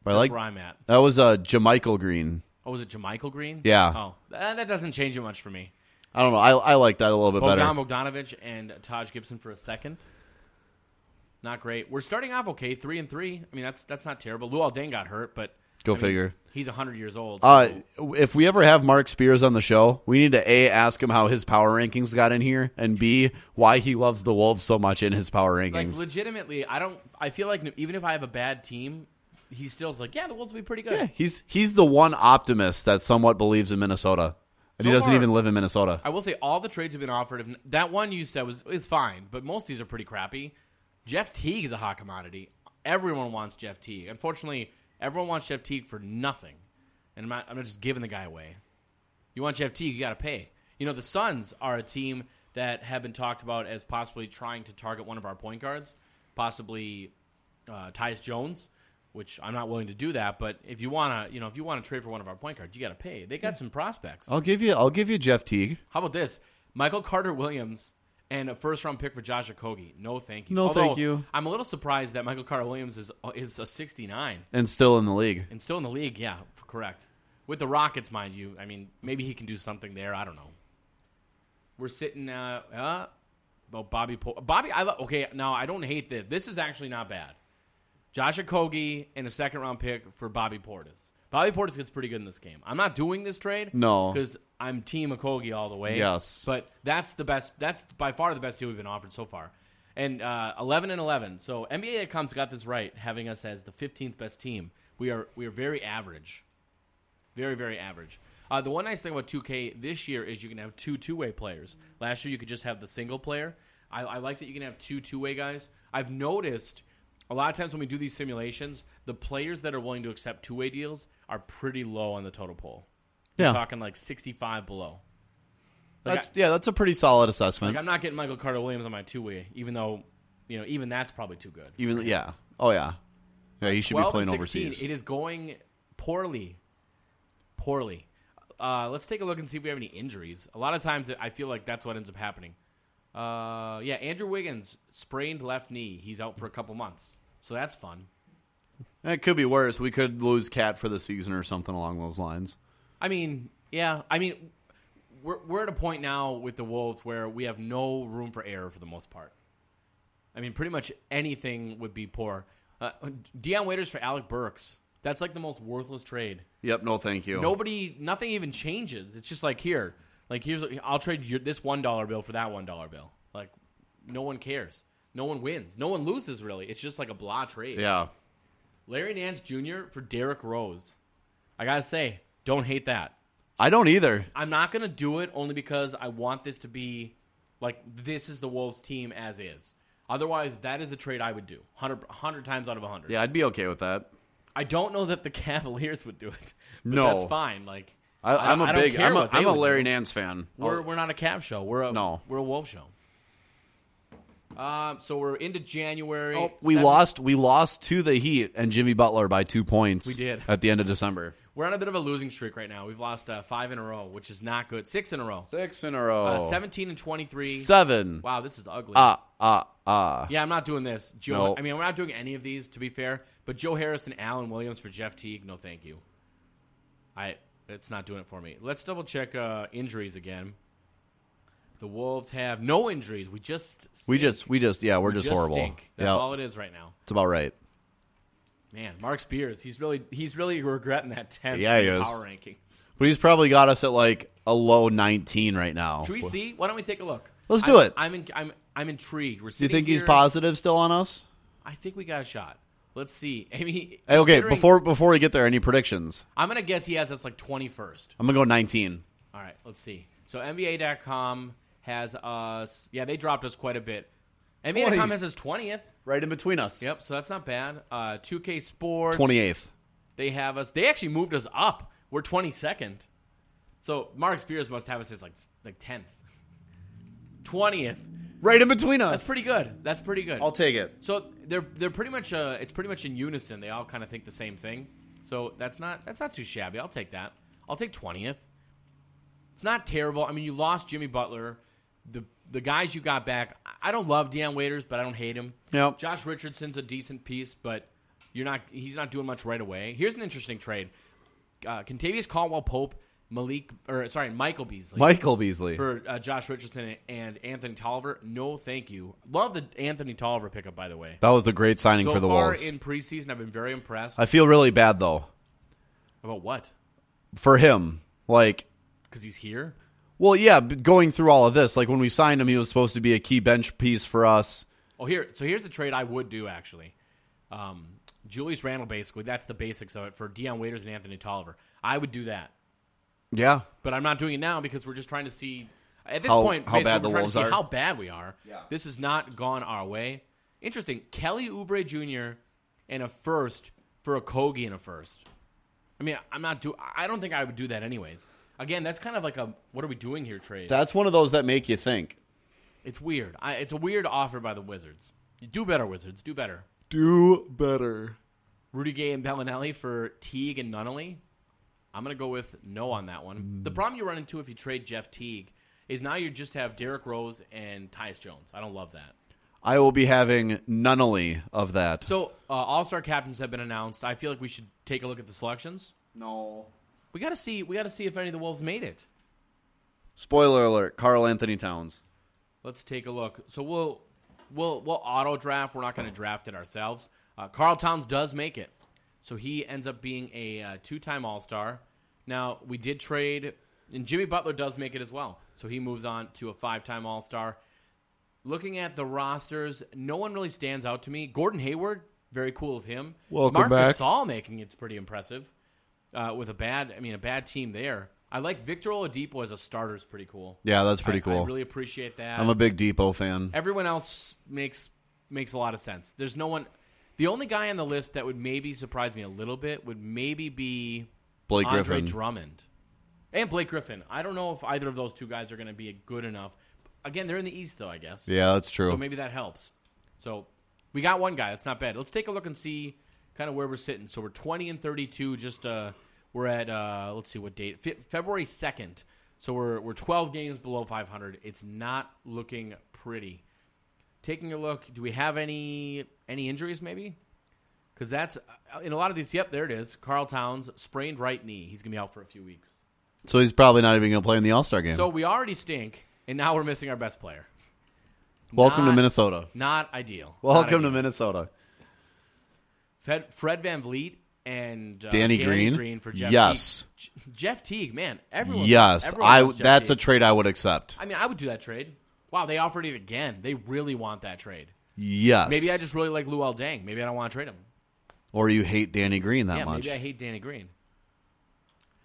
but I That's like where I'm at. that was uh, JaMychal Green. Oh, was it JaMychal Green? Yeah. Oh, that, that doesn't change it much for me. I don't know. I I like that a little bit better. Bogdan Bogdanovich and Taj Gibson for a second. Not great. We're starting off okay, three and three. I mean, that's that's not terrible. Luol Deng got hurt, but Go I mean, figure. He's hundred years old. Uh, if we ever have Mark Spears on the show, we need to a ask him how his power rankings got in here, and b why he loves the Wolves so much in his power like rankings. legitimately, I don't. I feel like even if I have a bad team, he still's like, yeah, the Wolves will be pretty good. yeah, he's he's the one optimist that somewhat believes in Minnesota, and he doesn't far- even live in Minnesota. I will say all the trades have been offered. That one you said was is fine, but most of these are pretty crappy. Jeff Teague is a hot commodity. Everyone wants Jeff Teague. Unfortunately, everyone wants Jeff Teague for nothing, and I'm not. I'm not just giving the guy away. You want Jeff Teague, you got to pay. You know, the Suns are a team that have been talked about as possibly trying to target one of our point guards, possibly uh, Tyus Jones. Which I'm not willing to do that, but if you wanna, you know, if you want to trade for one of our point guards, you got to pay. They got some prospects. I'll give you I'll give you Jeff Teague. How about this? Michael Carter Williams and a first round pick for Josh Okogie. No, thank you. No, Although, thank you. I'm a little surprised that Michael Carter Williams is is a 69 and still in the league. and still in the league. Yeah, correct. With the Rockets, mind you. I mean, maybe he can do something there. I don't know. We're sitting. Uh, uh about Bobby. Po- Bobby. I lo- okay. Now I don't hate this. This is actually not bad. Josh Okogie and a second round pick for Bobby Portis. Bobby Portis gets pretty good in this game. I'm not doing this trade. No. because I'm Team Okogie all the way. Yes. but that's the best. That's by far the best deal we've been offered so far. And uh, 11 and 11. So NBA.com's got this right, having us as the 15th best team. We are we are very average, very very average. Uh, the one nice thing about 2K this year is you can have two two way players. Last year you could just have the single player. I, I like that you can have two two way guys. I've noticed a lot of times when we do these simulations, the players that are willing to accept two way deals are pretty low on the total poll. Yeah. talking like 65 below. Like, That's yeah, that's a pretty solid assessment. like I'm not getting Michael Carter Williams on my two way, even though you know even that's probably too good. Even yeah. Oh yeah. Yeah, he should be 12 playing and 16, overseas. It is going poorly. Poorly. Uh, let's take a look and see if we have any injuries. A lot of times, I feel like that's what ends up happening. Uh, yeah, Andrew Wiggins sprained left knee. He's out for a couple months, so that's fun. It could be worse. We could lose KAT for the season or something along those lines. I mean, yeah, I mean, we're we're at a point now with the Wolves where we have no room for error for the most part. I mean, pretty much anything would be poor. Uh, Dion Waiters for Alec Burks. That's like the most worthless trade. Yep, no thank you. Nobody, nothing even changes. It's just like here, like here's, I'll trade your, this one dollar bill for that one dollar bill. Like, no one cares. No one wins. No one loses really. It's just like a blah trade. Yeah. Larry Nance Jr. for Derrick Rose. I gotta say, don't hate that. I don't either. I'm not gonna do it only because I want this to be like this is the Wolves team as is. Otherwise, that is a trade I would do 100, 100 times out of 100. Yeah, I'd be okay with that. I don't know that the [LAUGHS] Cavaliers would do it. But No. that's fine. Like I, I'm a I big. I'm a, I'm a Larry do. Nance fan. We're, Oh, we're not a Cav show. We're a No. We're a Wolf show. Um, so we're into January. oh, we Seven- lost. We lost to the Heat and Jimmy Butler by two points. We did. at the end of December. We're on a bit of a losing streak right now. We've lost uh, five in a row, which is not good. Six in a row. Six in a row. Uh, Seventeen and twenty-three. Seven. Wow, this is ugly. Ah ah ah. yeah, I'm not doing this. Joe. I mean, we're not doing any of these to be fair. But Joe Harris and Alan Williams for Jeff Teague. No, thank you. I. It's not doing it for me. Let's double check uh, injuries again. The Wolves have no injuries. We just We just. We just. Yeah, we're we just, horrible. stink. That's yeah, all it is right now. it's about right. Man, Marc Spears, he's really he's really regretting that 10th Yeah, he is. power rankings. But he's probably got us at like a low 19 right now. Should we see? Why don't we take a look? Let's do I'm- it. I'm in, I'm I'm intrigued. We're Do you think he's positive still on us? I think we got a shot. Let's see. [LAUGHS] I mean, Hey, okay, before before we get there, any predictions? I'm gonna guess he has us like 21st. I'm gonna go 19. All right, let's see. So NBA.com has us. Yeah, they dropped us quite a bit. NBA.com 20. has us 20th. Right in between us. Yep, so that's not bad. Uh, 2K Sports. 28th. They have us. They actually moved us up. We're 22nd. So Marc Spears must have us as like like 10th. 20th. Right in between us. That's pretty good. That's pretty good. I'll take it. So they're they're pretty much uh it's pretty much in unison. They all kind of think the same thing. So that's not that's not too shabby. I'll take that. I'll take 20th. It's not terrible. I mean, you lost Jimmy Butler. The the guys you got back. I- don't love Dion Waiters, but I don't hate him. Yep. Josh Richardson's a decent piece, but you're not. He's not doing much right away. Here's an interesting trade: uh, Kentavious Caldwell Pope, Malik, or sorry, Michael Beasley Michael Beasley. for uh, Josh Richardson and Anthony Tolliver. No, thank you. Love the Anthony Tolliver pickup, by the way. that was a great signing So for the far Wolves. in preseason, I've been very impressed. I feel really bad though About what? for him. Like, Because he's here. Well, yeah, but going through all of this, like when we signed him, he was supposed to be a key bench piece for us. Oh, here. So here's the trade I would do actually. Um, Julius Randle, basically, that's the basics of it for Dion Waiters and Anthony Tolliver. I would do that, Yeah, but I'm not doing it now because we're just trying to see. At this How- point, how basically, bad we're the trying Wolves to see are. how bad we are. Yeah. This has not gone our way. Interesting. Kelly Oubre Jr. and a first for Okogie and a first. I mean, I'm not do. I don't think I would do that anyways. Again, that's kind of like a what are we doing here trade. that's one of those that make you think. It's weird. I, it's a weird offer by the Wizards. You do better, Wizards. Do better. Do better. Rudy Gay and Belinelli for Teague and Nunnally. I'm going to go with no on that one. The problem you run into if you trade Jeff Teague is now you just have Derrick Rose and Tyus Jones. I don't love that. I will be having nunnally of that. So uh, All Star captains have been announced. I feel like we should take a look at the selections. no. We got to see. We got to see if any of the Wolves made it. Spoiler alert: Karl Anthony Towns. Let's take a look. So we'll we'll we'll auto draft. We're not going to draft it ourselves. Uh, Karl Towns does make it, so he ends up being a uh, two-time All Star. Now we did trade, and Jimmy Butler does make it as well, so he moves on to a five-time All Star. Looking at the rosters, no one really stands out to me. Gordon Hayward, Very cool of him. Welcome Marc back. Gasol making it's pretty impressive. Uh, with a bad, I mean, a bad team there. I like Victor Oladipo as a starter is pretty cool. Yeah, that's pretty I- cool. I really appreciate that. I'm a big Dipo fan. Everyone else makes makes a lot of sense. There's no one. The only guy on the list that would maybe surprise me a little bit would maybe be Blake Andre Griffin. Drummond and Blake Griffin. I don't know if either of those two guys are going to be good enough. Again, they're in the East though, I guess. Yeah, that's true. So maybe that helps. So we got one guy. That's not bad. Let's take a look and see kind of where we're sitting. So we're 20 and 32. Just uh, we're at uh, let's see what date Fe- February 2nd. So we're we're 12 games below 500. It's not looking pretty. Taking a look, do we have any any injuries maybe? Because that's uh, in a lot of these. Yep, there it is. Karl Towns sprained right knee. He's gonna be out for a few weeks. so he's probably not even going to play in the All Star game. So we already stink, and now we're missing our best player. Welcome to Minnesota. Not ideal. Not Welcome to. Minnesota. Fred, Fred VanVleet and uh, Danny Green? for Jeff Yes. Teague. Jeff Teague, man, everyone. Yes, everyone I. loves Jeff That's a Teague. trade I would accept. I mean, I would do that trade. Wow, they offered it again. They really want that trade. Yes. Maybe I just really like Luol Deng. Maybe I don't want to trade him. Or you hate Danny Green that yeah, much. maybe I hate Danny Green.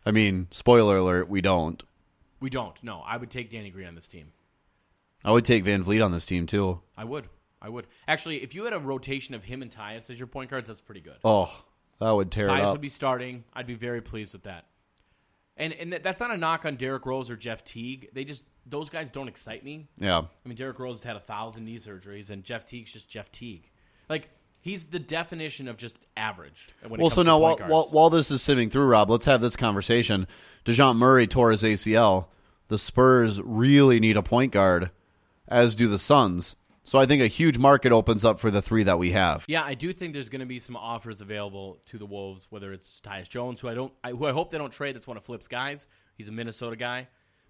I mean, spoiler alert, we don't. We don't. No, I would take Danny Green on this team. I would take Van Vliet on this team too. I would. I would. Actually, if you had a rotation of him and Tyus as your point guards, that's pretty good. Oh, that would tear it Tyus up. would be starting. I'd be very pleased with that. And and that's not a knock on Derrick Rose or Jeff Teague. They just those guys don't excite me. yeah. I mean, Derrick Rose has had a thousand knee surgeries, and Jeff Teague's just Jeff Teague. Like he's the definition of just average. When it Well, so now while, while while this is simming through, Rob, let's have this conversation. Dejounte Murray tore his ACL. The Spurs really need a point guard, as do the Suns. So I think a huge market opens up for the three that we have. yeah, I do think there's going to be some offers available to the Wolves, whether it's Tyus Jones, who I don't, I, who I hope they don't trade. That's one of Flip's guys. He's a Minnesota guy,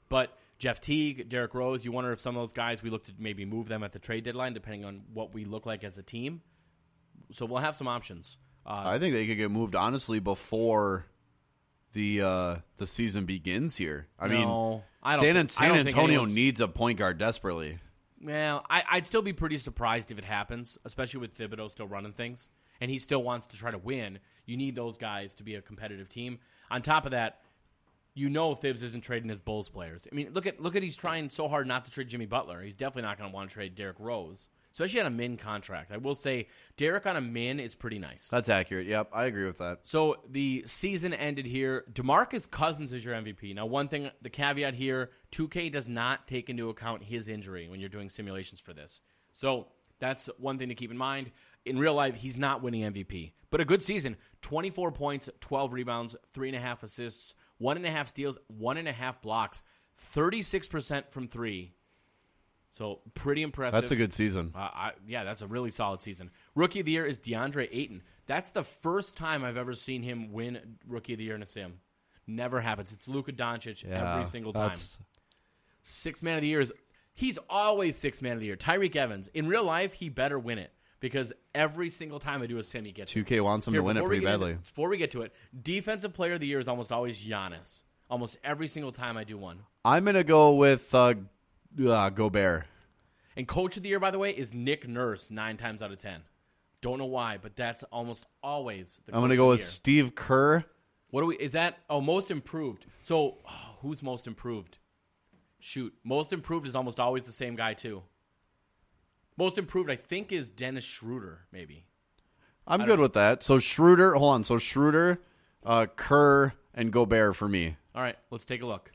but Jeff Teague, Derrick Rose. You wonder if some of those guys we look to maybe move them at the trade deadline, depending on what we look like as a team. So we'll have some options. Uh, I think they could get moved honestly before the uh, the season begins here. I mean, I San, San Antonio needs a point guard desperately. Well, I, I'd still be pretty surprised if it happens, especially with Thibodeau still running things, and he still wants to try to win. You need those guys to be a competitive team. On top of that, you know Thibs isn't trading his Bulls players. I mean, look at look at he's trying so hard not to trade Jimmy Butler. He's definitely not going to want to trade Derrick Rose, especially on a min contract. I will say Derrick on a min is pretty nice. That's accurate. Yep, I agree with that. So the season ended here. DeMarcus Cousins is your MVP. Now, one thing, the caveat here 2K does not take into account his injury when you're doing simulations for this. So that's one thing to keep in mind. In real life, he's not winning MVP, but a good season 24 points, 12 rebounds, 3.5 assists, 1.5 steals, 1.5 blocks, 36% from three. So pretty impressive. That's a good season. Uh, I, yeah, that's a really solid season. Rookie of the year is DeAndre Ayton. That's the first time I've ever seen him win Rookie of the Year in a sim. Never happens. It's Luka Doncic Yeah, every single time. that's- Six man of the year is he's always six man of the year. Tyreke Evans. In real life, he better win it because every single time I do a sim, he gets it. 2K wants him Here, to win it pretty get into- badly. before we get to it, defensive player of the year is almost always Giannis. Almost every single time I do one. I'm gonna go with uh, uh, Gobert. And coach of the year, by the way, is Nick Nurse nine times out of ten. Don't know why, but that's almost always the. I'm gonna go with year. Steve Kerr. What do we? Is that oh most improved? So oh, who's most improved? Shoot, most improved is almost always the same guy too. Most improved, I think, is Dennis Schroeder. Maybe I'm good with that. So Schroeder, hold on. So Schroeder, uh, Kerr, and Gobert for me. all right. Let's take a look.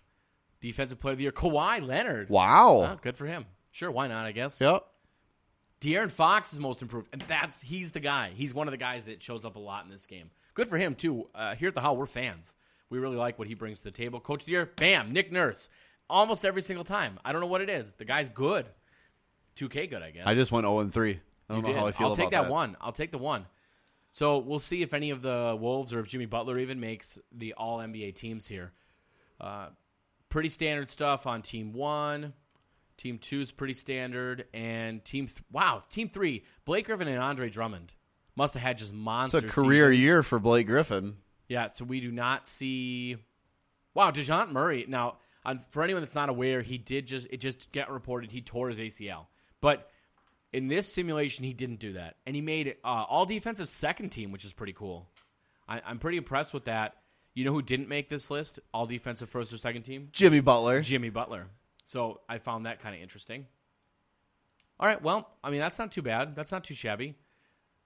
Defensive player of the year, Kawhi Leonard. Wow. Oh, good for him. Sure, why not? I guess. Yep. De'Aaron Fox is most improved, and that's he's the guy. He's one of the guys that shows up a lot in this game. Good for him too. Uh, here at the Howl, we're fans. We really like what he brings to the table. Coach of the year, bam, Nick Nurse. Almost every single time. I don't know what it is. The guy's good. 2K good, I guess. I just went 0 and 3. I don't You know how I did. feel I'll take about that, one. I'll take the one. So we'll see if any of the Wolves or if Jimmy Butler even makes the All NBA teams here. Uh, pretty standard stuff on Team One. Team Two is pretty standard, and Team th- Wow, Team Three, Blake Griffin and Andre Drummond must have had just monsters. It's a career seasons. year for Blake Griffin. Yeah, so we do not see. Wow, Dejounte Murray. Now, on, for anyone that's not aware, he did just it just got reported he tore his ACL, but In this simulation, he didn't do that, and he made uh, all defensive second team, which is pretty cool. I, I'm pretty impressed with that. You know who didn't make this list? All defensive first or second team? Jimmy Butler. Jimmy Butler. So I found that kind of interesting. All right, well, I mean that's not too bad. That's not too shabby.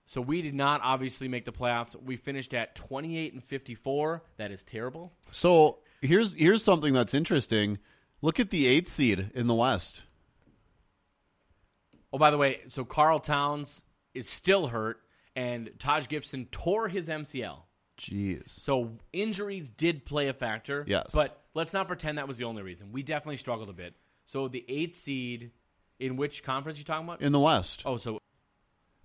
So we did not obviously make the playoffs. We finished at 28 and 54. That is terrible. So here's here's something that's interesting. Look at the eighth seed in the West. Oh, by the way, so Karl Towns is still hurt, and Taj Gibson tore his MCL. Jeez. So injuries did play a factor. Yes. But let's not pretend that was the only reason. We definitely struggled a bit. So the eighth seed, in which conference you talking about? In the West. oh, so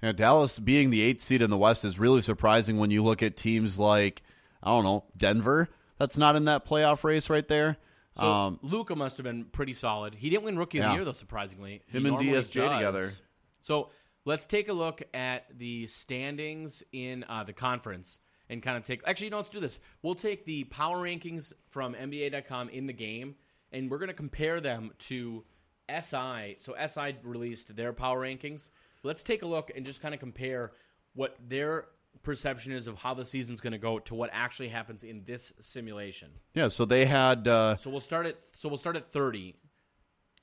Yeah, Dallas being the eighth seed in the West is really surprising when you look at teams like I don't know Denver. That's not in that playoff race right there. So um, Luka must have been pretty solid. He didn't win Rookie of Yeah. the Year though, surprisingly. He Him and DSJ does. together. So let's take a look at the standings in uh, the conference and kind of take. Actually, you know, let's do this. We'll take the power rankings from NBA.com in the game, and we're going to compare them to SI. So SI released their power rankings. Let's take a look and just kind of compare what their perception is of how the season's going to go to what actually happens in this simulation. yeah, so they had uh, So we'll start at so we'll start at thirty.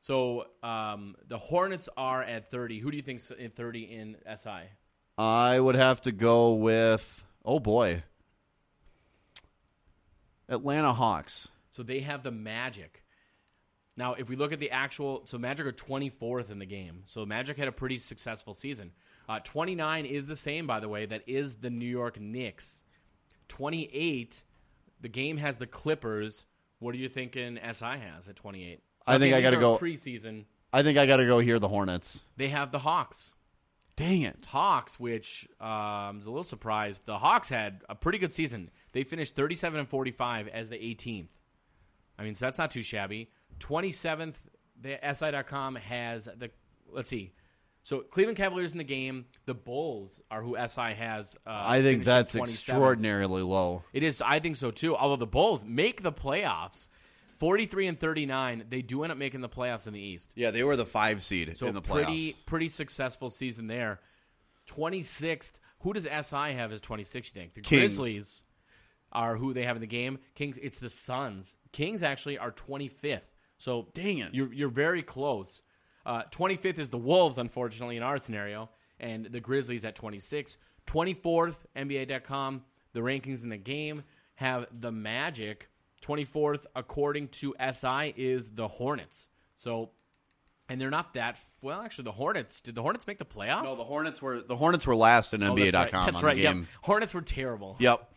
So um, the Hornets are at thirty. Who do you think's at thirty in SI? I would have to go with oh boy, Atlanta Hawks. So they have the Magic. Now, if we look at the actual, so Magic are twenty fourth in the game. So Magic had a pretty successful season. Uh, twenty nine is the same, by the way. That is the New York Knicks. Twenty eight, the game has the Clippers. What are you thinking? SI has at twenty eight. I think I gotta go- preseason. I think I got to go here. The Hornets. They have the Hawks. Dang it! Hawks, which um, I was a little surprised. The Hawks had a pretty good season. They finished 37 and 45 as the 18th. I mean, so that's not too shabby. 27th, the SI.com has the, let's see. So Cleveland Cavaliers in the game. The Bulls are who SI has. Uh, I think that's extraordinarily low. It is. I think so too. Although the Bulls make the playoffs, 43 and 39, they do end up making the playoffs in the East. Yeah, they were the five seed So in the playoffs. pretty pretty successful season there. Twenty sixth. Who does SI have as twenty sixth? You think the Kings. Grizzlies are who they have in the game. Kings. It's the Suns. Kings actually are twenty fifth. So Dang it. you're you're very close. Uh, twenty fifth is the Wolves, unfortunately, in our scenario, and the Grizzlies at twenty six. Twenty fourth, NBA.com. The rankings in the game have the Magic. Twenty fourth, according to SI, is the Hornets. So and they're not that well. Actually, the Hornets did the Hornets make the playoffs? No, the Hornets were the Hornets were last in Oh, NBA.com that's right. That's right. the Yep. Hornets were terrible. Yep.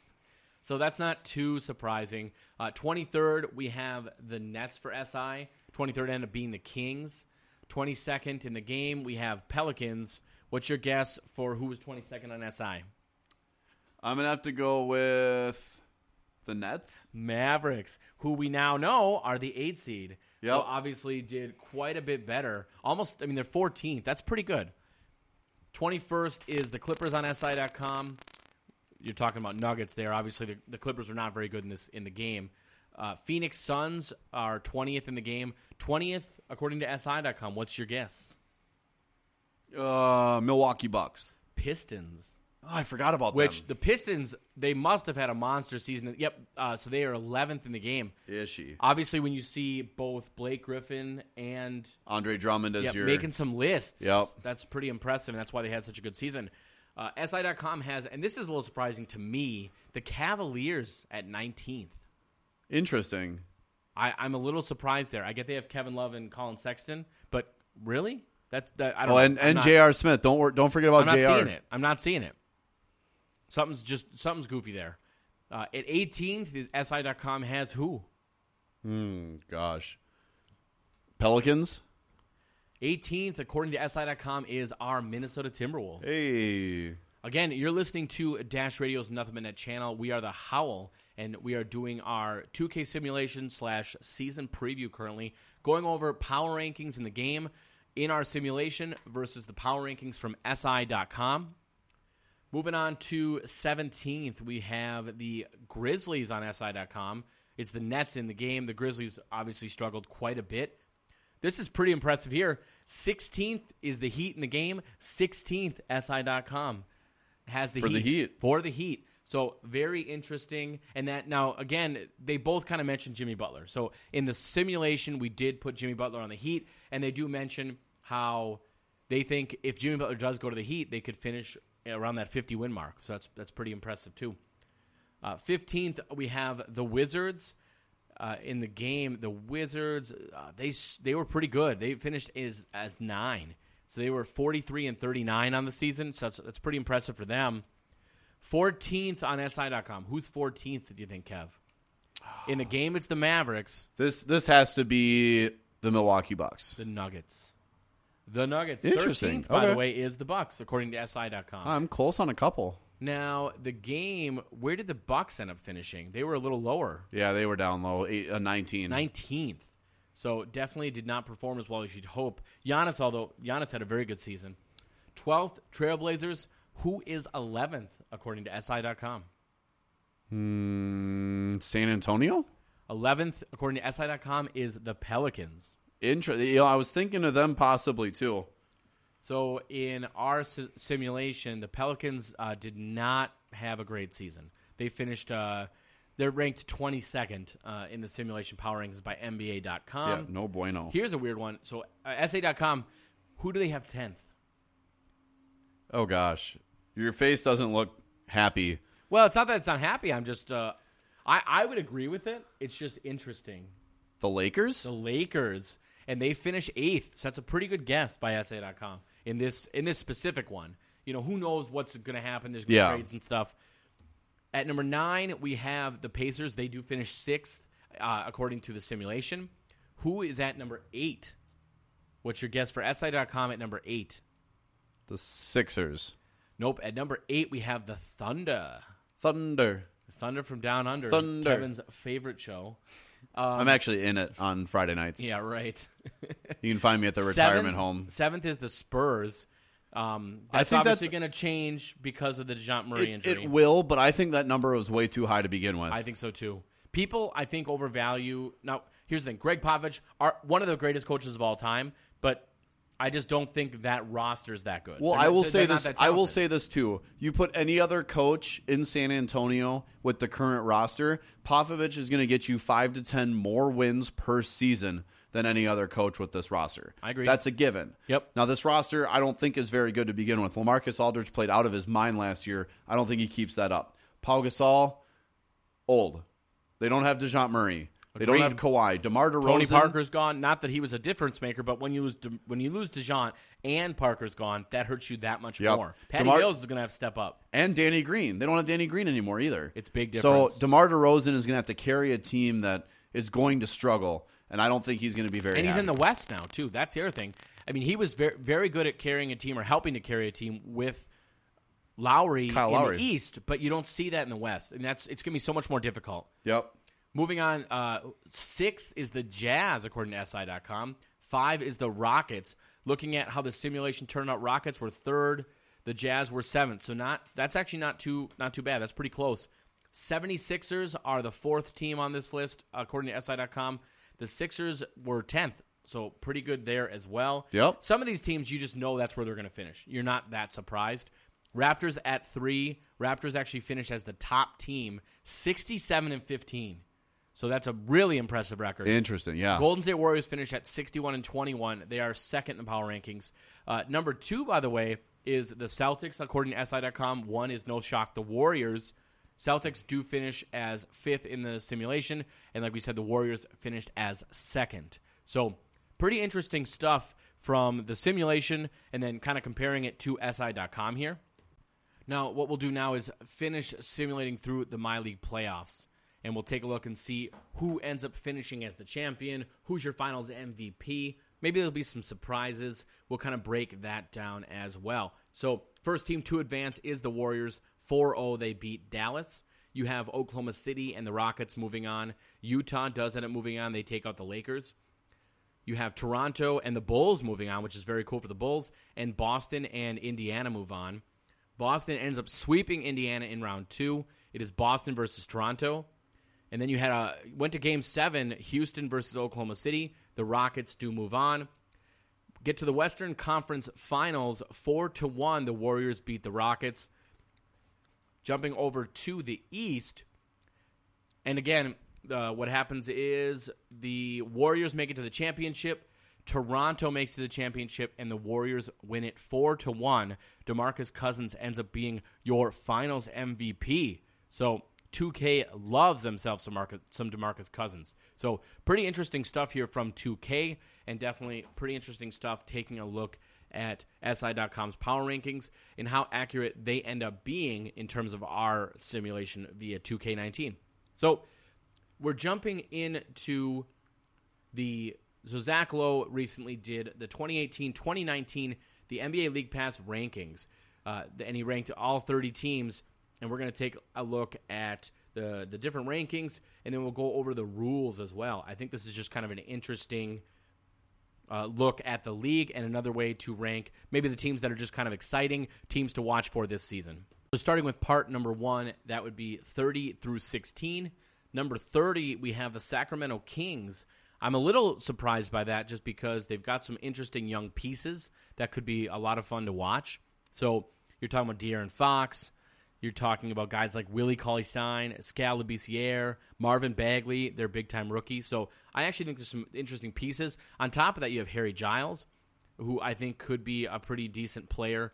So that's not too surprising. Uh, twenty third, we have the Nets for SI. Twenty third ended up being the Kings. Twenty second in the game, we have Pelicans. What's your guess for who was twenty second on SI? I'm gonna have to go with the Nets. Mavericks, who we now know are the eight seed. So obviously did quite a bit better. Almost, I mean, they're 14th. That's pretty good. 21st is the Clippers on SI.com. You're talking about Nuggets there. Obviously, the, the Clippers are not very good in this in the game. Uh, Phoenix Suns are 20th in the game. 20th, according to SI.com. What's your guess? Uh, Milwaukee Bucks. Pistons. Oh, I forgot about Which them. the Pistons, they must have had a monster season. Yep. Uh, so they are 11th in the game. Is she Obviously, when you see both Blake Griffin and Andre Drummond as Yep, your making some lists. Yep. That's pretty impressive, and that's why they had such a good season. Uh, SI.com has, and this is a little surprising to me, the Cavaliers at 19th. interesting? I, I'm a little surprised there. I get they have Kevin Love and Collin Sexton, but really? That's that. I don't Oh, know. and I'm and J.R. Smith. Don't don't forget about I'm not J.R. seeing it. I'm not seeing it. Something's just something's goofy there. Uh, at 18th, the SI.com has who? Hmm, gosh, Pelicans. 18th, according to SI.com, is our Minnesota Timberwolves. Hey, Again, you're listening to Dash Radio's Nothing But Net channel. We are the Howl, and we are doing our 2K simulation slash season preview currently, going over power rankings in the game in our simulation versus the power rankings from SI.com. Moving on to 17th, we have the Grizzlies on SI.com. It's the Nets in the game. The Grizzlies obviously struggled quite a bit. this is pretty impressive here. 16th is the Heat in the game. 16th, SI.com has the For Heat. the Heat. For the Heat. So very interesting. And that now, again, they both kind of mentioned Jimmy Butler. So in the simulation, we did put Jimmy Butler on the Heat, and they do mention how they think if Jimmy Butler does go to the Heat, they could finish around that 50 win mark. So that's, that's pretty impressive, too. Uh, 15th, we have the Wizards. Uh, in the game, the Wizards uh, they they were pretty good. They finished as as nine, so they were forty three and thirty nine on the season. So that's that's pretty impressive for them. Fourteenth on SI.com. Who's fourteenth? Do you think, Kev? In the [SIGHS] game, it's the Mavericks, This this has to be the Milwaukee Bucks. the Nuggets, the Nuggets. Interesting. 13th, by the way, is the Bucks according to SI.com. I'm close on a couple. now the game, where did the Bucks end up finishing? They were a little lower. Yeah, they were down low, eight, uh, 19. 19th. So definitely did not perform as well as you'd hope. Giannis, although Giannis had a very good season. 12th, Trailblazers. Who is 11th, according to SI.com? Mm, San Antonio? 11th, according to SI.com, is the Pelicans. Inter- you know, I was thinking of them possibly too. So in our si- simulation, the Pelicans uh, did not have a great season. They finished, uh, they're ranked 22nd uh, in the simulation power rankings by NBA.com. yeah, no bueno. Here's a weird one. So uh, SA.com, who do they have 10th? oh gosh, your face doesn't look happy. Well, it's not that it's unhappy. I'm just, uh, I, I would agree with it. It's just interesting. The Lakers? The Lakers, and they finish eighth. So that's a pretty good guess by SA.com in this in this specific one. You know, who knows what's going to happen? There's Yeah. trades and stuff. At number nine, we have the Pacers. They do finish sixth uh, according to the simulation. Who is at number eight? What's your guess for SI.com at number eight? The Sixers. Nope. At number eight, we have the Thunder. Thunder. Thunder from Down Under. Thunder. Kevin's favorite show. I'm actually in it on Friday nights. Um, Yeah, right. [LAUGHS] You can find me at the retirement Seventh- home. Seventh is the Spurs. Um, I that's think obviously that's- going to change because of the Dejounte Murray It, injury. it will, but I think that number was way too high to begin with. I think so too. People, I think, overvalue. Now, here's the thing: Gregg Popovich, are one of the greatest coaches of all time, but I just don't think that roster is that good. Well, They're I will say this. I will say this too. You put any other coach in San Antonio with the current roster, Popovich is going to get you five to ten more wins per season than any other coach with this roster. I agree. That's a given. Yep. Now this roster, I don't think is very good to begin with. Lamarcus Aldridge played out of his mind last year. I don't think he keeps that up. Paul Gasol, old. They don't have Dejounte Murray. They don't have Kawhi. DeMar DeRozan. Tony Parker's gone. Not that he was a difference maker, but when you lose De, when you lose Dejounte and Parker's gone, that hurts you that much Yep. more. Patty DeMar- Mills is going to have to step up. and Danny Green. They don't have Danny Green anymore either. It's big difference. So. DeMar DeRozan is going to have to carry a team that is going to struggle, and I don't think he's going to be very. And he's in the. West now too. That's the other thing. I mean, he was very very good at carrying a team or helping to carry a team with Lowry Kyle in Lowry. the East, but you don't see that in the West, and that's it's going to be so much more difficult. Yep. Moving on, uh, sixth is the Jazz, according to SI.com. Five is the Rockets. Looking at how the simulation turned out, Rockets were third, the Jazz were seventh. So not that's actually not too not too bad. That's pretty close. 76ers are the fourth team on this list, according to SI.com. The Sixers were 10th, so pretty good there as well. Yep. Some of these teams, you just know that's where they're going to finish. You're not that surprised. Raptors at three. Raptors actually finished as the top team, 67 and 15. So that's a really impressive record. Interesting. Yeah. Golden State Warriors finished at 61 and 21. They are second in the power rankings. Uh, number two, by the way, is the Celtics, according to SI.com. One is no shock, the Warriors. Celtics do finish as fifth in the simulation, and like we said, the Warriors finished as second. So pretty interesting stuff from the simulation, and then kind of comparing it to SI.com here. Now, what we'll do now is finish simulating through the My League playoffs. And we'll take a look and see who ends up finishing as the champion, who's your finals MVP. Maybe there'll be some surprises. We'll kind of break that down as well. So, first team to advance is the Warriors. 4 0, they beat Dallas. You have Oklahoma City and the Rockets moving on. Utah does end up moving on. They take out the Lakers. You have Toronto and the Bulls moving on, which is very cool for the Bulls. And Boston and Indiana move on. Boston ends up sweeping Indiana in round two. It is Boston versus Toronto. And then you had a went to game seven, Houston versus Oklahoma City. the Rockets do move on. Get to the Western Conference Finals, four to one. The Warriors beat the Rockets. Jumping over to the East, and again, uh, what happens is the Warriors make it to the championship. Toronto makes it to the championship, and the Warriors win it four to one. Demarcus Cousins ends up being your Finals MVP. So 2K loves themselves some, Marcus, some Demarcus Cousins. So pretty interesting stuff here from 2K, and definitely pretty interesting stuff taking a look at SI.com's power rankings and how accurate they end up being in terms of our simulation via 2K19. So we're jumping into the so Zach Lowe recently did the 2018-2019 the NBA League Pass rankings, uh, and he ranked all 30 teams. And we're going to take a look at the the different rankings, and then we'll go over the rules as well. I think this is just kind of an interesting uh, look at the league and another way to rank maybe the teams that are just kind of exciting teams to watch for this season. So starting with part number one, that would be 30 through 16. Number 30, we have the Sacramento Kings. I'm a little surprised by that just because they've got some interesting young pieces that could be a lot of fun to watch. So you're talking about De'Aaron Fox. You're talking about guys like Willie Cauley Stein, Skal Labissiere, Marvin Bagley, they're big time rookies. So I actually think there's some interesting pieces. On top of that, you have Harry Giles, who I think could be a pretty decent player.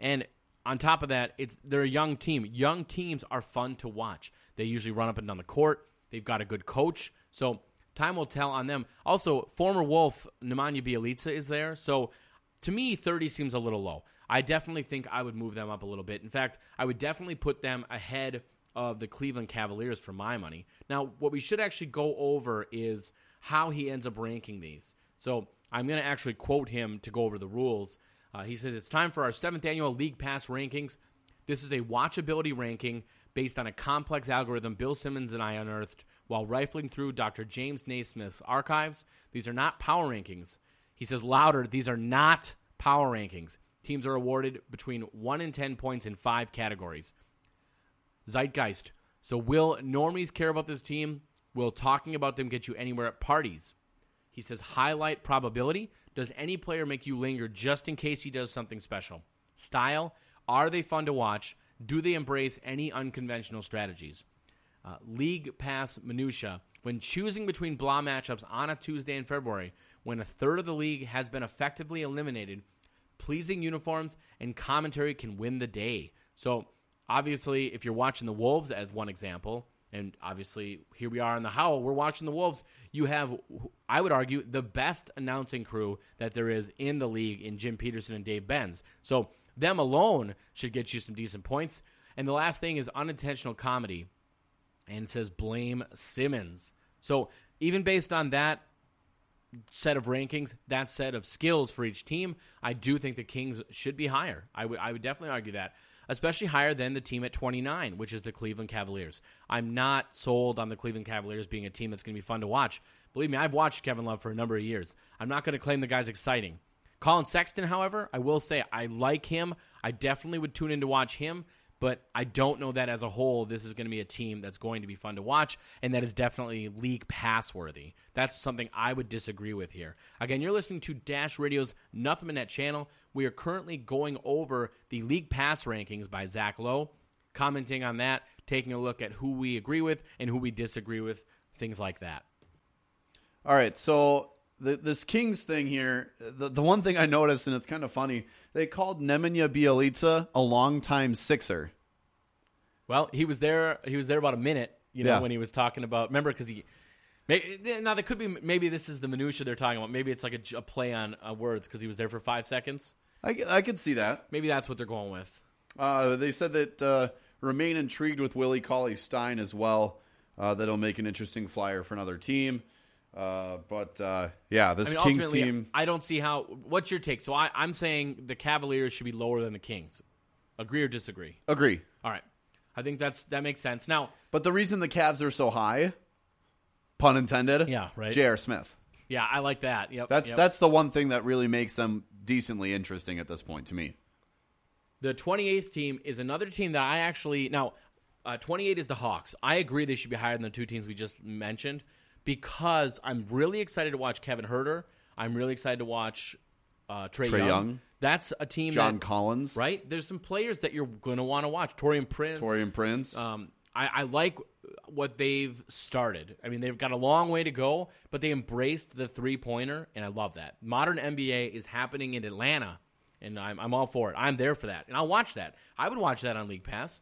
And on top of that, it's they're a young team. Young teams are fun to watch. They usually run up and down the court. They've got a good coach. So time will tell on them. Also, former Wolf Nemanja Bjelica is there. So to me, 30 seems a little low. I definitely think I would move them up a little bit. In fact, I would definitely put them ahead of the Cleveland Cavaliers for my money. Now, what we should actually go over is how he ends up ranking these. So I'm going to actually quote him to go over the rules. Uh, he says, It's time for our seventh annual League Pass rankings. This is a watchability ranking based on a complex algorithm Bill Simmons and I unearthed while rifling through Dr. James Naismith's archives. These are not power rankings. He says louder, these are not power rankings. Teams are awarded between 1 and 10 points in five categories. Zeitgeist. So, will normies care about this team? Will talking about them get you anywhere at parties? He says, highlight probability. Does any player make you linger just in case he does something special? Style. Are they fun to watch? Do they embrace any unconventional strategies? Uh, league pass minutia. When choosing between blah matchups on a Tuesday in February, when a third of the league has been effectively eliminated, pleasing uniforms and commentary can win the day. So, obviously, if you're watching the Wolves as one example, and obviously here we are in the Howl, we're watching the Wolves. You have, I would argue, the best announcing crew that there is in the league in Jim Petersen and Dave Benz. So, them alone should get you some decent points. And the last thing is unintentional comedy. And says blame Simmons. So even based on that set of rankings, that set of skills for each team, I do think the Kings should be higher. I would I would definitely argue that. Especially higher than the team at 29, which is the Cleveland Cavaliers. I'm not sold on the Cleveland Cavaliers being a team that's going to be fun to watch. Believe me, I've watched Kevin Love for a number of years. I'm not going to claim the guy's exciting. Collin Sexton, however, I will say I like him. I definitely would tune in to watch him, but I don't know that as a whole this is going to be a team that's going to be fun to watch and that is definitely league pass worthy. That's something I would disagree with here. Again, you're listening to Dash Radio's Nothing But Net channel. We are currently going over the league pass rankings by Zach Lowe, commenting on that, taking a look at who we agree with and who we disagree with, things like that. All right, so the, this Kings thing here, the, the one thing I noticed, and it's kind of funny, they called Nemanja Bjelica a longtime Sixer. Well, he was there. He was there about a minute, you know, Yeah. when he was talking about. Remember, because he. Maybe, now that could be maybe this is the minutia they're talking about. Maybe it's like a play on uh, words because he was there for five seconds. I, I could see that. Maybe that's what they're going with. Uh, they said that uh, remain intrigued with Willie Cauley Stein as well. Uh, that'll make an interesting flyer for another team. Uh, but uh, yeah, this I mean, Kings team. I don't see how. What's your take? So I, I'm saying the Cavaliers should be lower than the Kings. Agree or disagree? Agree. All right, I think that's that makes sense. Now, But the reason the Cavs are so high, pun intended, Yeah, right. J.R. Smith. yeah, I like that. Yep, That's yep. that's the one thing that really makes them decently interesting at this point to me. The 28th team is another team that I actually now. Uh, 28 is the Hawks. I agree they should be higher than the two teams we just mentioned, because I'm really excited to watch Kevin Huerter. I'm really excited to watch uh, Trey, Young. Young. That's a team John that, Collins, right? There's some players that you're going to want to watch. Taurean Prince. Taurean Prince. Um, I, I like what they've started. I mean, they've got a long way to go, but they embraced the three pointer, and I love that. Modern NBA is happening in Atlanta, and I'm, I'm all for it. I'm there for that, and I'll watch that. I would watch that on League Pass.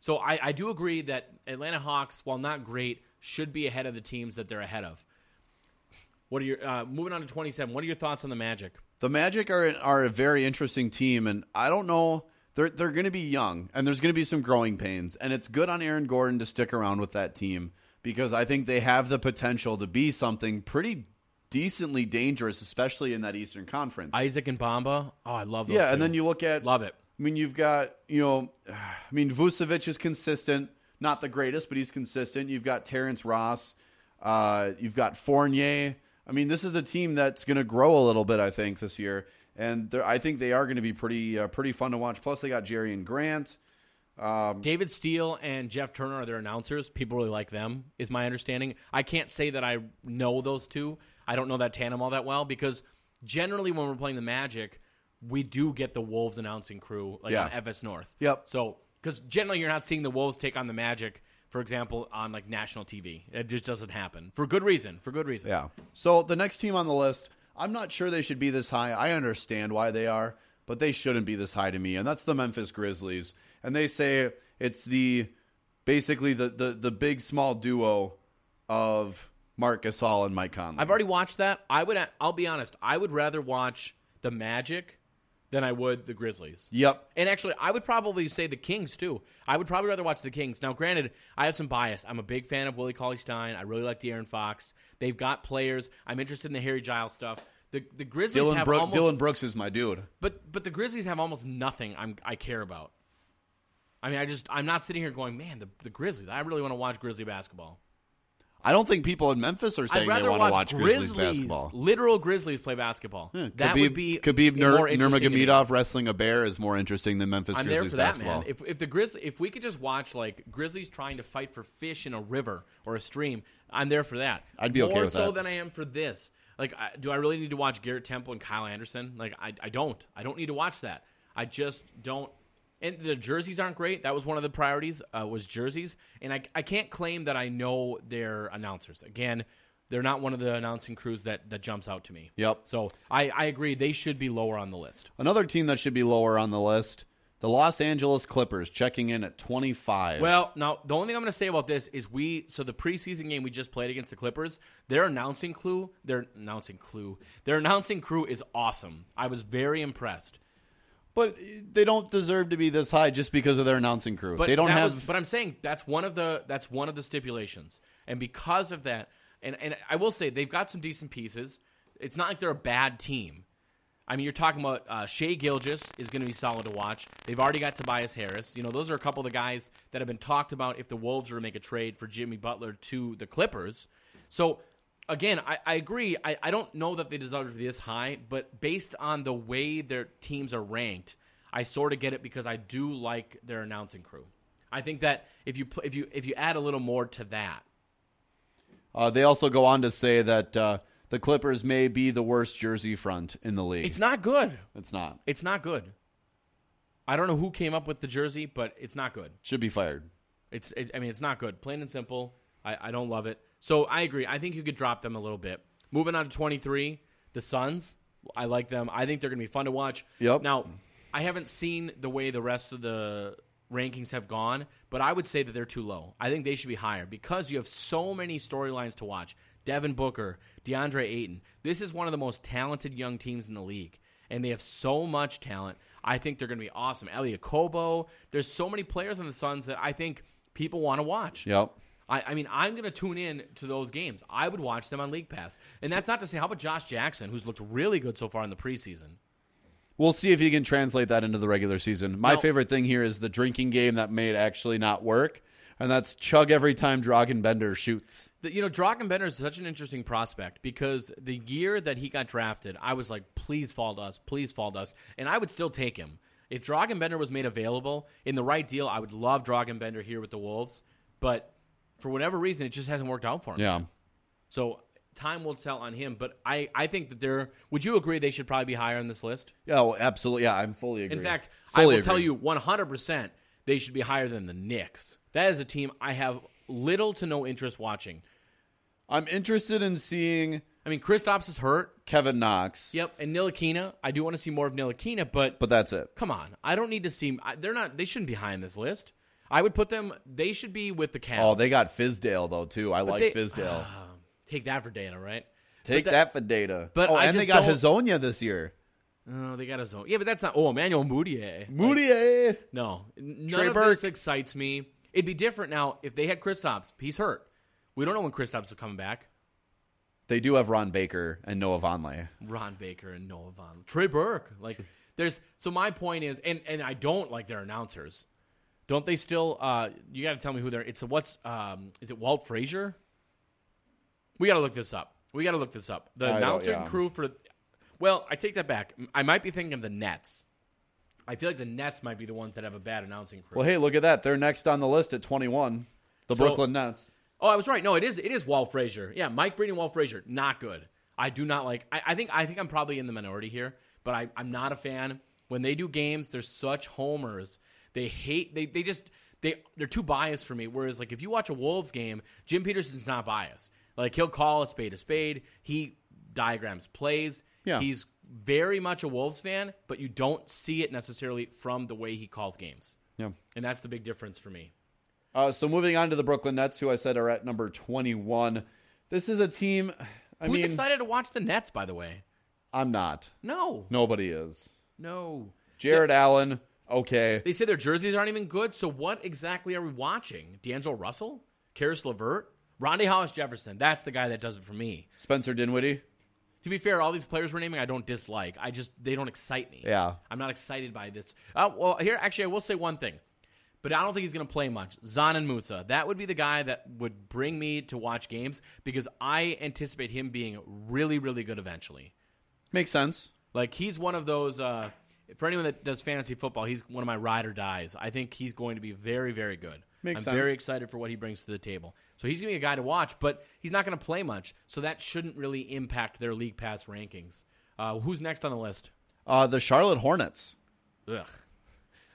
So I, I do agree that Atlanta Hawks, while not great, should be ahead of the teams that they're ahead of. What are your uh, moving on to 27? What are your thoughts on the Magic? The Magic are are a very interesting team, and I don't know. They're they're going to be young, and there's going to be some growing pains, and it's good on Aaron Gordon to stick around with that team because I think they have the potential to be something pretty decently dangerous, especially in that Eastern Conference. Isaac and Bamba. Oh, I love those. yeah, two. and then you look at love it. I mean, you've got you know, [SIGHS] I mean, Vucevic is consistent, not the greatest, but he's consistent. You've got Terrence Ross, uh, you've got Fournier. I mean, this is a team that's going to grow a little bit, I think, this year, and I think they are going to be pretty uh, pretty fun to watch. Plus, they got Jerian Grant. David Steele and Jeff Turner are their announcers. People really like them, is my understanding. I can't say that I know those two. I don't know that tandem all that well because generally when we're playing the Magic, we do get the Wolves announcing crew like Yeah. on FS North. Yep. So because generally you're not seeing the Wolves take on the Magic, for example, on like national TV. It just doesn't happen for good reason. For good reason. Yeah. So the next team on the list, I'm not sure they should be this high. I understand why they are, but they shouldn't be this high to me, and that's the Memphis Grizzlies. And they say it's the basically the the, the big small duo of Marc Gasol and Mike Conley. I've already watched that. I would. I'll be honest. I would rather watch the Magic than I would the Grizzlies. Yep. And actually, I would probably say the Kings too. I would probably rather watch the Kings. Now, granted, I have some bias. I'm a big fan of Willie Cauley Stein. I really like De'Aaron Fox. They've got players. I'm interested in the Harry Giles stuff. The the Grizzlies Dillon, have Brook, almost, Dillon Brooks is my dude. but but the Grizzlies have almost nothing I'm, I care about. I mean, I just I'm not sitting here going, man, the the Grizzlies. I really want to watch Grizzly basketball. I don't think people in Memphis are saying they want to watch watch Grizzlies, Grizzlies, basketball. literal Grizzlies play basketball. Yeah, that Khabib, would be Khabib Nur. Nurmagomedov wrestling a bear is more interesting than Memphis I'm there Grizzlies for that, basketball. man. If if the Grizz if we could just watch like Grizzlies trying to fight for fish in a river or a stream, I'm there for that. I'd be okay More with so that. than I am for this. Like, I, do I really need to watch Garrett Temple and Kyle Anderson? Like, I I don't. I don't need to watch that. I just don't. And the jerseys aren't great. That was one of the priorities. Uh, was jerseys, and I I can't claim that I know their announcers. Again. They're not one of the announcing crews that, that jumps out to me. Yep. So I, I agree. They should be lower on the list. Another team that should be lower on the list, the Los Angeles Clippers, checking in at 25. Well, now the only thing I'm going to say about this is we. So the preseason game we just played against the Clippers, their announcing clue, their announcing clue, their announcing crew is awesome. I was very impressed. But they don't deserve to be this high just because of their announcing crew. But they don't have. was- but I'm saying that's one of the that's one of the stipulations, and because of that, and and I will say they've got some decent pieces. It's not like they're a bad team. I mean, you're talking about uh, Shai Gilgeous is going to be solid to watch. They've already got Tobias Harris. You know, those are a couple of the guys that have been talked about if the Wolves were to make a trade for Jimmy Butler to the Clippers. So, again, I, I agree. I, I don't know that they deserve to be this high, but based on the way their teams are ranked, I sort of get it because I do like their announcing crew. I think that if you if you if you add a little more to that, uh, they also go on to say that uh, the Clippers may be the worst jersey front in the league. it's not good. It's not. It's not good. I don't know who came up with the jersey, but it's not good. Should be fired. It's, it, I mean, it's not good. Plain and simple. I, I don't love it. So I agree. I think you could drop them a little bit. Moving on to 23, the Suns. I like them. I think they're going to be fun to watch. Yep. Now, I haven't seen the way the rest of the rankings have gone, but I would say that they're too low. I think they should be higher because you have so many storylines to watch. Devin Booker, DeAndre Ayton. This is one of the most talented young teams in the league, and they have so much talent. I think they're going to be awesome. Elie Okobo. There's so many players on the Suns that I think people want to watch. Yep. I, I mean, I'm going to tune in to those games. I would watch them on League Pass. And that's not to say, how about Josh Jackson, who's looked really good so far in the preseason? We'll see if you can translate that into the regular season. My No. favorite thing here is the drinking game that may actually not work, and that's chug every time Dragan Bender shoots. You know, Bender is such an interesting prospect because the year that he got drafted, I was like, please fall to us, please fall to us. And I would still take him. If Bender was made available in the right deal, I would love Bender here with the Wolves. But for whatever reason, it just hasn't worked out for him. Yeah. So time will tell on him. But I, I think that they're. Would you agree they should probably be higher on this list? Yeah, well, absolutely. Yeah, I'm fully agree. In fact, fully I will agree. tell you 100% they should be higher than the Knicks. That is a team I have little to no interest watching. I'm interested in seeing I mean, Kristaps is hurt. Kevin Knox. Yep, and Ntilikina. I do want to see more of Ntilikina, but But that's it. come on, I don't need to see. They're not. They shouldn't be high on this list. I would put them. They should be with the Cavs. Oh, they got Fizdale though too. I But like they- Fizdale. Ah, take that for data, right? Take but that, for data. but oh, I and they just got don't- Hezonja this year. Oh, they got his own. Yeah, but that's not. Oh, Emmanuel Mudiay. Moutier. No, none Trey of Burke. this excites me. It'd be different now if they had Kristaps. He's hurt. We don't know when Kristaps is coming back. They do have Ron Baker and Noah Vonleh. Ron Baker and Noah Von Trey Burke. Like there's so my point is and and I don't like their announcers. Don't they still uh you got to tell me who they're it's a, what's um is it Walt Frazier? We got to look this up. We got to look this up. The I announcing yeah. crew for Well, I take that back. I might be thinking of the Nets. I feel like the Nets might be the ones that have a bad announcing crew. Well, hey, look at that. They're next on the list at 21. The So- Brooklyn Nets. Oh, I was right. No, it is. It is Walt Frazier. Yeah, Mike Breen and Walt Frazier. Not good. I do not like. I, I think. I think I'm probably in the minority here, but I, I'm not a fan. When they do games, they're such homers. They hate. They they just they they're too biased for me. Whereas like if you watch a Wolves game, Jim Petersen's not biased. Like he'll call a spade a spade. He diagrams plays. Yeah. He's very much a Wolves fan, but you don't see it necessarily from the way he calls games, Yeah. and that's the big difference for me. Uh, so moving on to the Brooklyn Nets, who I said are at number 21. This is a team. I Who's mean, excited to watch the Nets? By the way, I'm not. no. Nobody is. No. Jarrett Allen, okay. They say their jerseys aren't even good, so what exactly are we watching? D'Angelo Russell? Caris LeVert? Rondae Hollis Jefferson. That's the guy that does it for me. Spencer Dinwiddie. To be fair, all these players we're naming I don't dislike. I just they don't excite me. Yeah. I'm not excited by this. Uh, well, here actually I will say one thing. But I don't think he's going to play much. Dzanan Musa. That would be the guy that would bring me to watch games because I anticipate him being really, really good eventually. Makes sense. Like he's one of those. Uh, for anyone that does fantasy football, he's one of my ride or dies. I think he's going to be very, very good. Makes I'm sense. very excited for what he brings to the table. So he's going to be a guy to watch, but he's not going to play much. So that shouldn't really impact their league pass rankings. Uh, who's next on the list? Uh, the Charlotte Hornets. Ugh.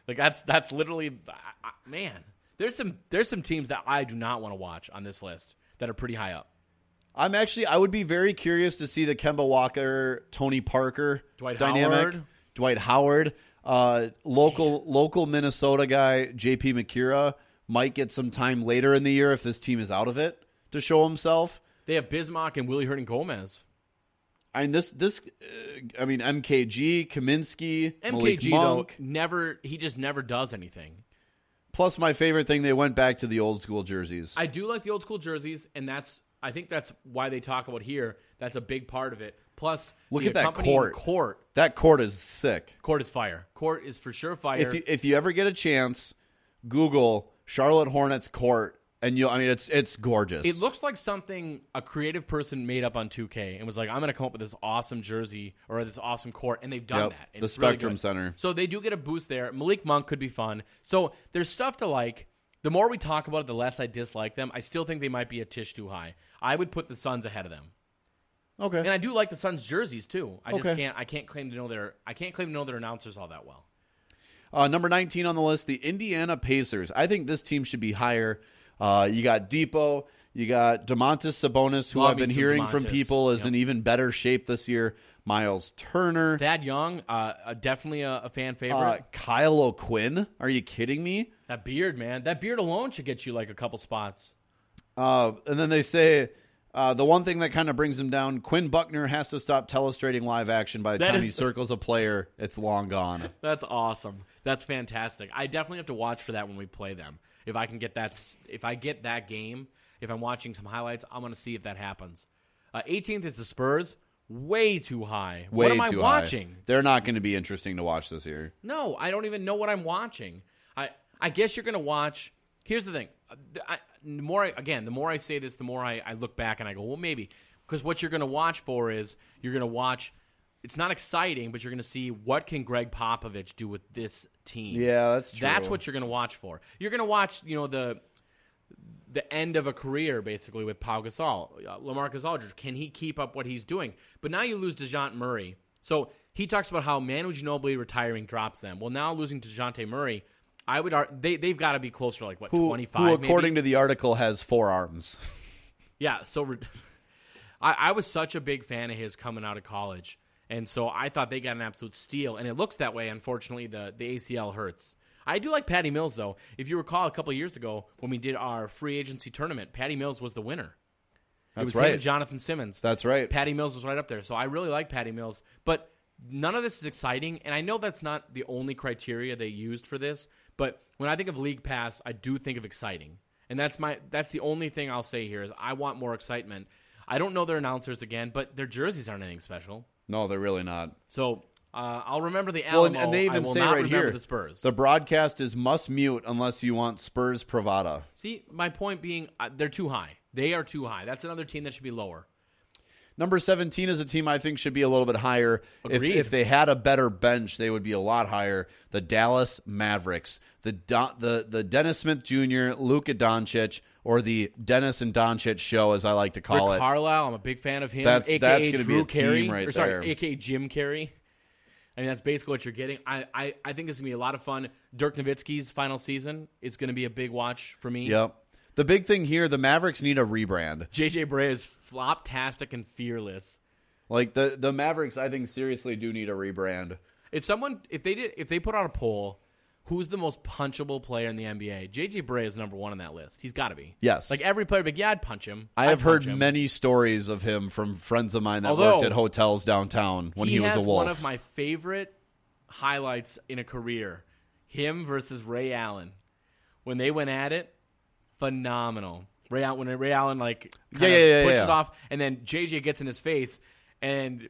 Like that's that's literally I, I, man. There's some there's some teams that I do not want to watch on this list that are pretty high up. I'm actually, I would be very curious to see the Kemba Walker, Tony Parker Dwight dynamic. Howard. Dwight Howard, uh, local local Minnesota guy, JP Macura might get some time later in the year if this team is out of it to show himself. They have Bismack and Willy Hernangomez. I mean this this uh, I mean MKG, Kaminsky, MKG though never he just never does anything. Plus my favorite thing, they went back to the old school jerseys. I do like the old school jerseys, and that's I think that's why they talk about here. That's a big part of it. Plus, Look at that court. Court, that court is sick. court is fire. Court is for sure fire. If you, if you ever get a chance, Google Charlotte Hornets court, and you I mean it's it's gorgeous. it looks like something a creative person made up on 2K and was like, "I'm going to come up with this awesome jersey or this awesome court," and they've done Yep, that. And the it's really Spectrum. Center. So they do get a boost there. Malik Monk could be fun. So there's stuff to like. The more we talk about it, the less I dislike them. I still think they might be a tish too high. I would put the Suns ahead of them. Okay. And I do like the Suns jerseys too. I just Okay. can't I can't claim to know their I can't claim to know their announcers all that well. Uh, number 19 on the list, the Indiana Pacers. I think this team should be higher. Uh, you got Dipo, you got Domantas Sabonis, who Love I've been some hearing from people is Yep. in even better shape this year. Miles Turner, Thad Young, uh, uh, definitely a, a fan favorite. uh, Kyle O'Quinn. Are you kidding me? that beard, man, that beard alone should get you like a couple spots. Uh, and then they say uh, the one thing that kind of brings him down: Quinn Buckner has to stop telestrating live action. By the That time is- he circles a player, it's long gone. [LAUGHS] That's awesome. That's fantastic. I definitely have to watch for that when we play them. If I can get that, if I get that game, if I'm watching some highlights, I'm going to see if that happens. Uh, 18th is the Spurs. Way too high. Way what am I watching? high. They're not going to be interesting to watch this year. No, I don't even know what I'm watching. I I guess you're gonna watch. Here's the thing. Uh, I, the more I, again, the more I say this, the more I, I look back and I go, well, maybe because what you're gonna watch for is you're gonna watch. It's not exciting, but you're gonna see what can Gregg Popovich do with this team. Yeah, that's true. That's what you're gonna watch for. You're gonna watch, you know, the the end of a career basically with Pau Gasol, uh, Lamarcus Aldridge. Can he keep up what he's doing? But now you lose Dejounte Murray. So he talks about how Manu Ginobili retiring drops them. Well, now losing to Dejounte Murray, I would ar- they they've got to be closer to like what Who, twenty five. who according to the article, has four arms. Yeah, so re- [LAUGHS] I, I was such a big fan of his coming out of college, and so I thought they got an absolute steal, and it looks that way. Unfortunately, the the ACL hurts. I do like Patty Mills though. If you recall, a couple of years ago when we did our free agency tournament, Patty Mills was the winner. it That's was him right. Jonathan Simmons. That's right. Patty Mills was right up there, so I really like Patty Mills. But none of this is exciting, and I know that's not the only criteria they used for this. But when I think of league pass, I do think of exciting, and that's my that's the only thing I'll say here is I want more excitement. I don't know their announcers again, but their jerseys aren't anything special. No, they're really not. So uh, I'll remember the Well, and, and they even say right here the Spurs. the broadcast is must mute unless you want Spurs Pravda. See, my point being, uh, they're too high. They are too high. That's another team that should be lower. Number 17 is a team I think should be a little bit higher. If, if they had a better bench, they would be a lot higher. The Dallas Mavericks, the the the Dennis Smith Jr., Luka Doncic, or the Dennis and Doncic show, as I like to call Rick it. Carlisle, I'm a big fan of him. That's- AKA that's gonna be Drew a team right or sorry, there. AKA Jim Carrey. I mean, that's basically what you're getting. I, I, I think this is going to be a lot of fun. Dirk Nowitzki's final season is going to be a big watch for me. Yep. The big thing here, the Mavericks need a rebrand. JJ Barea is floptastic and fearless. Like the the Mavericks, I think seriously do need a rebrand. If someone, if they did, if they put out a poll, who's the most punchable player in the NBA? JJ Barea is number one on that list. He's got to be. Yes. Like every player, but yeah, I'd punch him. I I'd have heard him. many stories of him from friends of mine that Although, worked at hotels downtown when he, was has a wolf. one of my favorite highlights in a career. Him versus Ray Allen. When they went at it, phenomenal. Ray Allen when Ray Allen like Yeah, yeah, yeah, pushes yeah. off and then JJ gets in his face and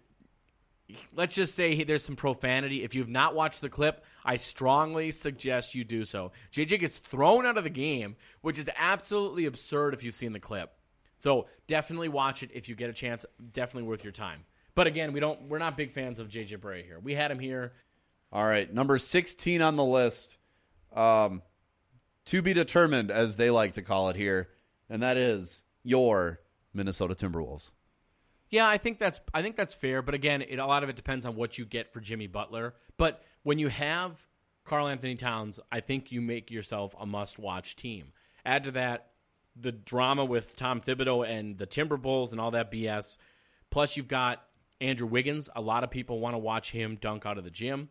let's just say he- there's some profanity. If you've not watched the clip, I strongly suggest you do so. JJ gets thrown out of the game, which is absolutely absurd if you've seen the clip. So definitely watch it if you get a chance. Definitely worth your time. But again, we don't. We're not big fans of JJ Barea here. We had him here. All right, number 16 on the list. Um, to be determined, as they like to call it here, and that is your Minnesota Timberwolves. Yeah, I think that's I think that's fair. But again, it, a lot of it depends on what you get for Jimmy Butler. But when you have Karl Anthony Towns, I think you make yourself a must-watch team. Add to that the drama with Tom Thibodeau and the Timberwolves and all that BS. Plus, you've got Andrew Wiggins. A lot of people want to watch him dunk out of the gym.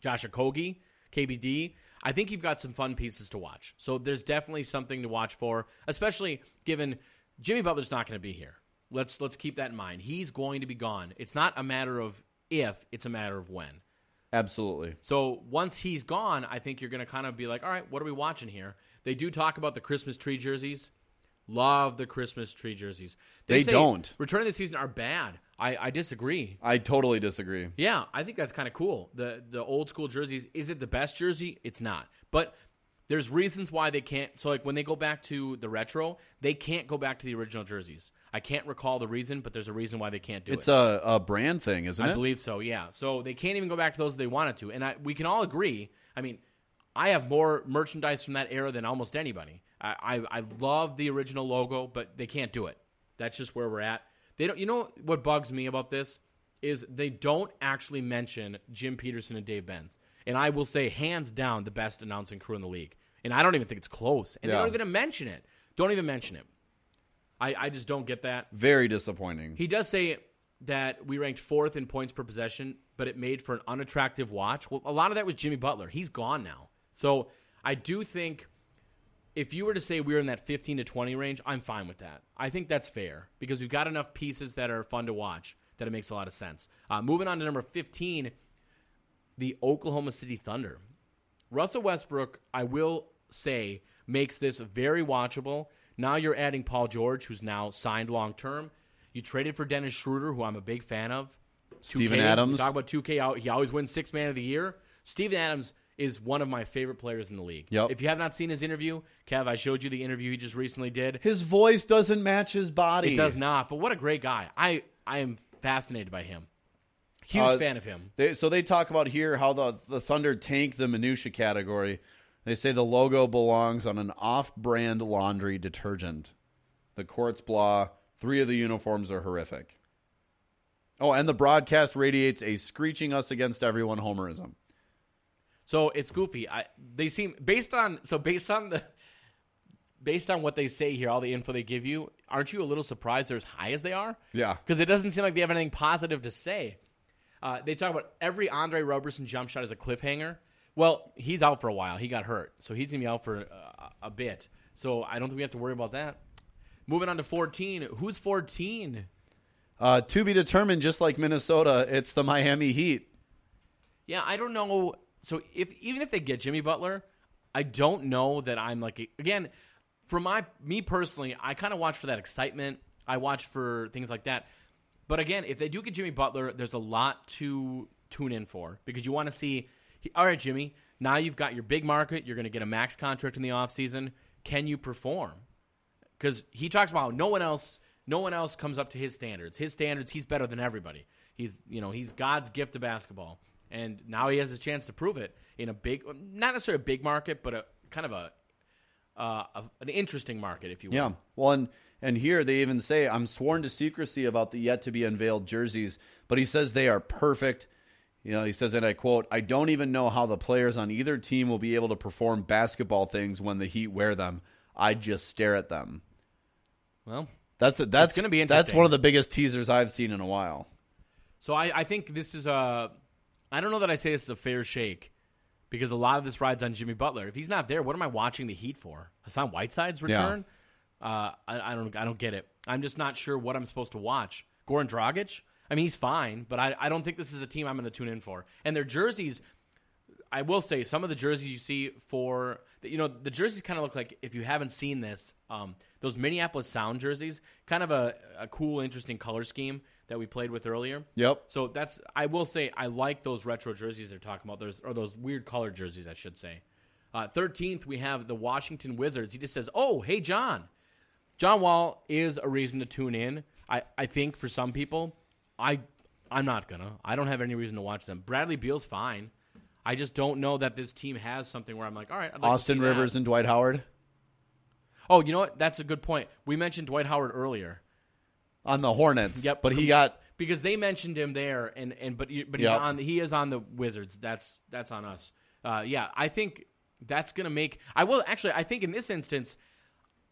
Josh Okogie, KBD. I think you've got some fun pieces to watch. So there's definitely something to watch for, especially given Jimmy Butler's not going to be here. Let's let's keep that in mind. He's going to be gone. It's not a matter of if, it's a matter of when. Absolutely. So once he's gone, I think you're going to kind of be like, all right, what are we watching here? They do talk about the Christmas tree jerseys. Love the Christmas tree jerseys. They say don't. Return of the season are bad. I, I disagree. I totally disagree. Yeah, I think that's kind of cool. The the old school jerseys. Is it the best jersey? It's not. But there's reasons why they can't. So like when they go back to the retro, they can't go back to the original jerseys. I can't recall the reason, but there's a reason why they can't do It's it. a, a brand thing, isn't I it? I believe so. Yeah. So they can't even go back to those they wanted to, and I, we can all agree. I mean, I have more merchandise from that era than almost anybody. I, I I love the original logo, but they can't do it. That's just where we're at. They don't. You know what bugs me about this is they don't actually mention Jim Petersen and Dave Benz, and I will say hands down the best announcing crew in the league. And I don't even think it's close. And Yeah. they don't even mention it. Don't even mention it. I, I just don't get that. Very disappointing. He does say that we ranked fourth in points per possession, but it made for an unattractive watch. Well, a lot of that was Jimmy Butler. He's gone now. So I do think if you were to say we're in that 15 to 20 range, I'm fine with that. I think that's fair because we've got enough pieces that are fun to watch that it makes a lot of sense. Uh, moving on to number 15, the Oklahoma City Thunder. Russell Westbrook, I will say, makes this very watchable. Now you're adding Paul George, who's now signed long term. You traded for Dennis Schroeder, who I'm a big fan of. Steven 2K, Adams. Talk about 2K. out- He always wins six man of the year. Steven Adams is one of my favorite players in the league. Yep. If you have not seen his interview, Kev, I showed you the interview he just recently did. His voice doesn't match his body. It does not, but what a great guy. I, I am fascinated by him. Huge Uh, fan of him. They, so they talk about here how the the Thunder tank the minutia category. They say the logo belongs on an off-brand laundry detergent. The court's blah. Three of the uniforms are horrific. Oh, and the broadcast radiates a screeching us against everyone homerism. So it's goofy. I they seem based on so based on the based on what they say here, all the info they give you, aren't you a little surprised they're as high as they are? Yeah. Because it doesn't seem like they have anything positive to say. Uh, they talk about every Andre Roberson jump shot as a cliffhanger. Well, he's out for a while. He got hurt, so he's gonna be out for uh, a bit. So I don't think we have to worry about that. Moving on to 14. Who's 14? Uh, to be determined, just like Minnesota, it's the Miami Heat. Yeah, I don't know. So if even if they get Jimmy Butler, I don't know that I'm like again for my me personally, I kind of watch for that excitement. I watch for things like that. But again, if they do get Jimmy Butler, there's a lot to tune in for because you want to see all right, Jimmy, now you've got your big market, you're going to get a max contract in the offseason. Can you perform? Cuz he talks about no one else no one else comes up to his standards. His standards, he's better than everybody. He's, you know, he's God's gift to basketball. And now he has a chance to prove it in a big, not necessarily a big market, but a kind of a, uh, a an interesting market, if you will. Yeah. Well, and, and here they even say, I'm sworn to secrecy about the yet to be unveiled jerseys, but he says they are perfect. You know, he says, and I quote, I don't even know how the players on either team will be able to perform basketball things when the Heat wear them. I just stare at them. Well, That's a, that's gonna be interesting. That's one of the biggest teasers I've seen in a while. So I, I think this is a. I don't know that I say this is a fair shake because a lot of this rides on Jimmy Butler. If he's not there, what am I watching the Heat for? Hassan Whiteside's return? Uh, I, I don't. I don't get it. I'm just not sure what I'm supposed to watch. Goran Dragic. I mean, he's fine, but I, I don't think this is a team I'm going to tune in for. And their jerseys, I will say, some of the jerseys you see for you know the jerseys kind of look like if you haven't seen this, um, those Minneapolis Sound jerseys, kind of a, a cool, interesting color scheme that we played with earlier. Yep. So that's I will say I like those retro jerseys they're talking about. Those or those weird colored jerseys, I should say. Uh, Thirteenth, we have the Washington Wizards. He just says, "Oh, hey, John." John Wall is a reason to tune in. I, I think for some people, I I'm not gonna. I don't have any reason to watch them. Bradley Beal's fine. I just don't know that this team has something where I'm like, all right, like Austin see that." Rivers and Dwight Howard Oh, you know what? That's a good point. We mentioned Dwight Howard earlier. on the Hornets. Yep. But he got because they mentioned him there, and and but but he's Yep. on he is on the Wizards. That's that's on us. Uh, yeah, I think that's gonna make. I will actually. I think in this instance,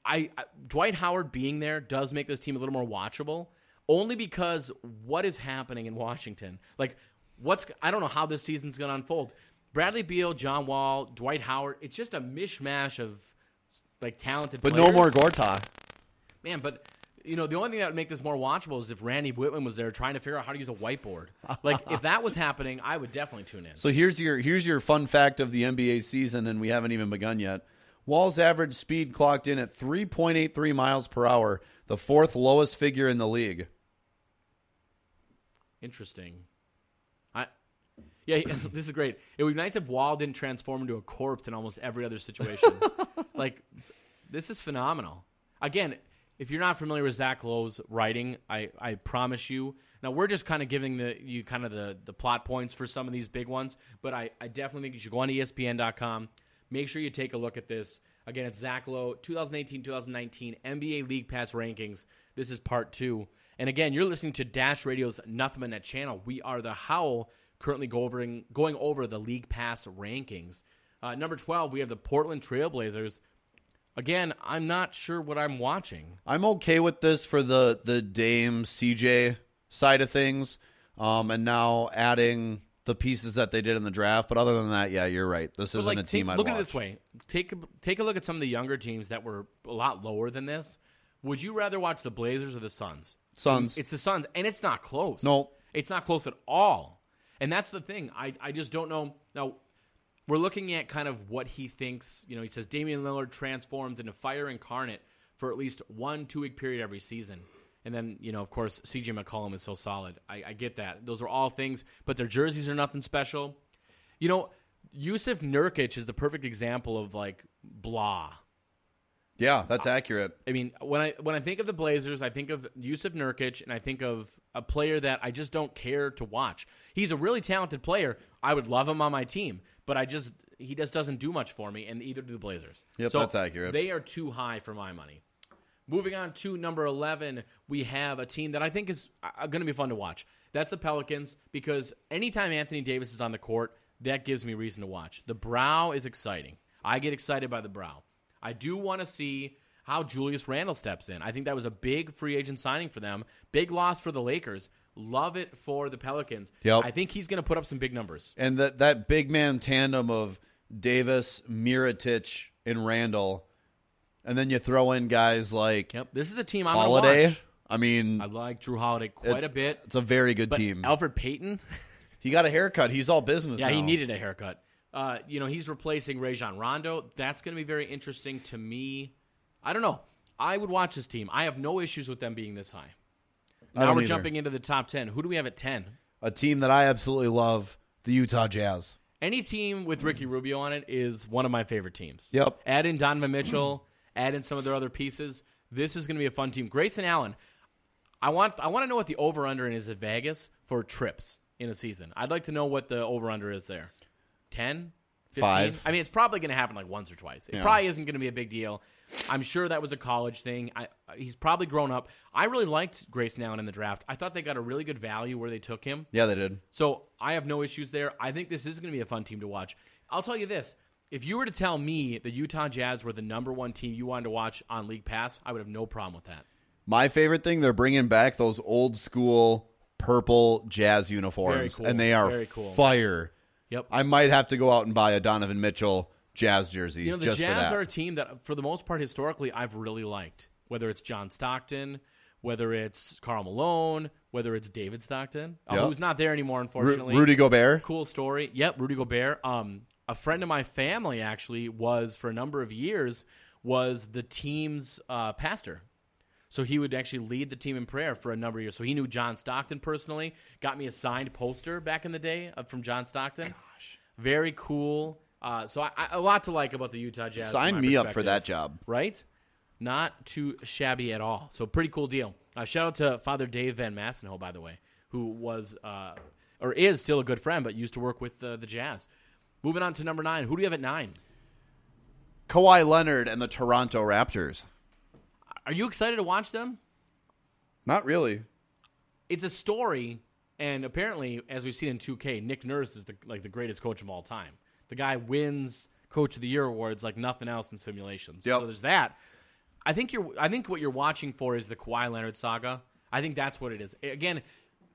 I, I Dwight Howard being there does make this team a little more watchable. Only because what is happening in Washington, like what's I don't know how this season's gonna unfold. Bradley Beal, John Wall, Dwight Howard. It's just a mishmash of like talented. but players. no more Gortat. Man, but you know, the only thing that would make this more watchable is if Randy Wittman was there trying to figure out how to use a whiteboard. Like if that was happening, I would definitely tune in. So here's your here's your fun fact of the NBA season, and we haven't even begun yet. Wall's average speed clocked in at 3.83 miles per hour, the fourth lowest figure in the league. Interesting. Yeah, [LAUGHS] this is great. It would be nice if Wall didn't transform into a corpse in almost every other situation. [LAUGHS] like this is phenomenal. Again, if you're not familiar with Zach Lowe's writing, I, I promise you. Now we're just kind of giving the you kind of the, the plot points for some of these big ones, but I, I definitely think you should go on ESPN.com. Make sure you take a look at this. Again, it's Zach Lowe, 2018-2019 NBA League Pass rankings. This is part two. And again, you're listening to Dash Radio's Nothing But Net channel. We are the Howl, currently go over, going over the League Pass rankings. Uh, number 12, we have the Portland Trailblazers. Again, I'm not sure what I'm watching. I'm okay with this for the the Dame CJ side of things, um, and now adding the pieces that they did in the draft. But other than that, yeah, you're right. This But, isn't like, a team take, I'd look watch. at it this way: take a, take a look at some of the younger teams that were a lot lower than this. Would you rather watch the Blazers or the Suns? Suns. It's the Suns, and it's not close. No. it's not close at all. And that's the thing. I I just don't know. Now we're looking at kind of what he thinks. You know, he says Damian Lillard transforms into fire incarnate for at least one two week period every season. And then, you know, of course, CJ McCollum is so solid. I, I get that. Those are all things, but their jerseys are nothing special. You know, Jusuf Nurkic is the perfect example of like blah. Yeah, that's accurate. I mean, when I when I think of the Blazers, I think of Jusuf Nurkic, and I think of a player that I just don't care to watch. He's a really talented player. I would love him on my team, but I just he just doesn't do much for me, and either do the Blazers. Yep, so that's accurate. They are too high for my money. Moving on to number 11, we have a team that I think is uh, going to be fun to watch. That's the Pelicans because anytime Anthony Davis is on the court, that gives me reason to watch. The brow is exciting. I get excited by the brow. I do want to see how Julius Randle steps in. I think that was a big free agent signing for them. Big loss for the Lakers. Love it for the Pelicans. Yep. I think he's going to put up some big numbers. And that that big man tandem of Davis, Mirotic, and Randle, and then you throw in guys like Yep. This is a team I'm Holiday. I mean, I like Jrue Holiday quite a bit. It's a very good But team. Elfrid Payton, [LAUGHS] he got a haircut. He's all business. yeah, he needed a haircut. Uh, you know, he's replacing Rajon Rondo. That's going to be very interesting to me. I don't know. I would watch this team. I have no issues with them being this high. Now we're either. jumping into the top 10. Who do we have at 10? a team that I absolutely love, the Utah Jazz. Any team with Ricky Rubio on it is one of my favorite teams. Yep. Add in Donovan Mitchell, add in some of their other pieces. This is going to be a fun team. Grayson Allen, I want I want to know what the over under is at Vegas for trips in a season. I'd like to know what the over under is there. 10? 15? Five. I mean, it's probably going to happen like once or twice. It Yeah. probably isn't going to be a big deal. I'm sure that was a college thing. I, uh, he's probably grown up. I really liked Grayson Allen in the draft. I thought they got a really good value where they took him. Yeah, they did. So I have no issues there. I think this is going to be a fun team to watch. I'll tell you this. If you were to tell me the Utah Jazz were the number one team you wanted to watch on League Pass, I would have no problem with that. My favorite thing, they're bringing back those old school purple Jazz uniforms, cool. and they are Very cool. fire. Yep. I might have to go out and buy a Donovan Mitchell Jazz jersey you know, the just for Jazz that. are a team that, for the most part, historically, I've really liked. Whether it's John Stockton, whether it's Karl Malone, whether it's David Stockton, uh, Yep. who's not there anymore, Ru- unfortunately. Rudy Gobert. Cool story. Yep, Rudy Gobert. Um, a friend of my family actually was for a number of years was the team's uh, pastor. So he would actually lead the team in prayer for a number of years. So he knew John Stockton personally. Got me a signed poster back in the day uh, from John Stockton. Gosh, very cool. Uh, so I, I, a lot to like about the Utah Jazz. Sign me up for that job. Right? Not too shabby at all. So pretty cool deal. Uh, shout out to Father Dave Van Massenho, by the way, who was uh, or is still a good friend, but used to work with uh, the Jazz. Moving on to number nine. Who do you have at nine? Kawhi Leonard and the Toronto Raptors. Are you excited to watch them? Not really. It's a story, and apparently, as we've seen in 2K, Nick Nurse is the, like the greatest coach of all time. The guy wins Coach of the Year awards like nothing else in simulations. Yep. So there's that. I think you're. I think what you're watching for is the Kawhi Leonard saga. I think that's what it is. Again,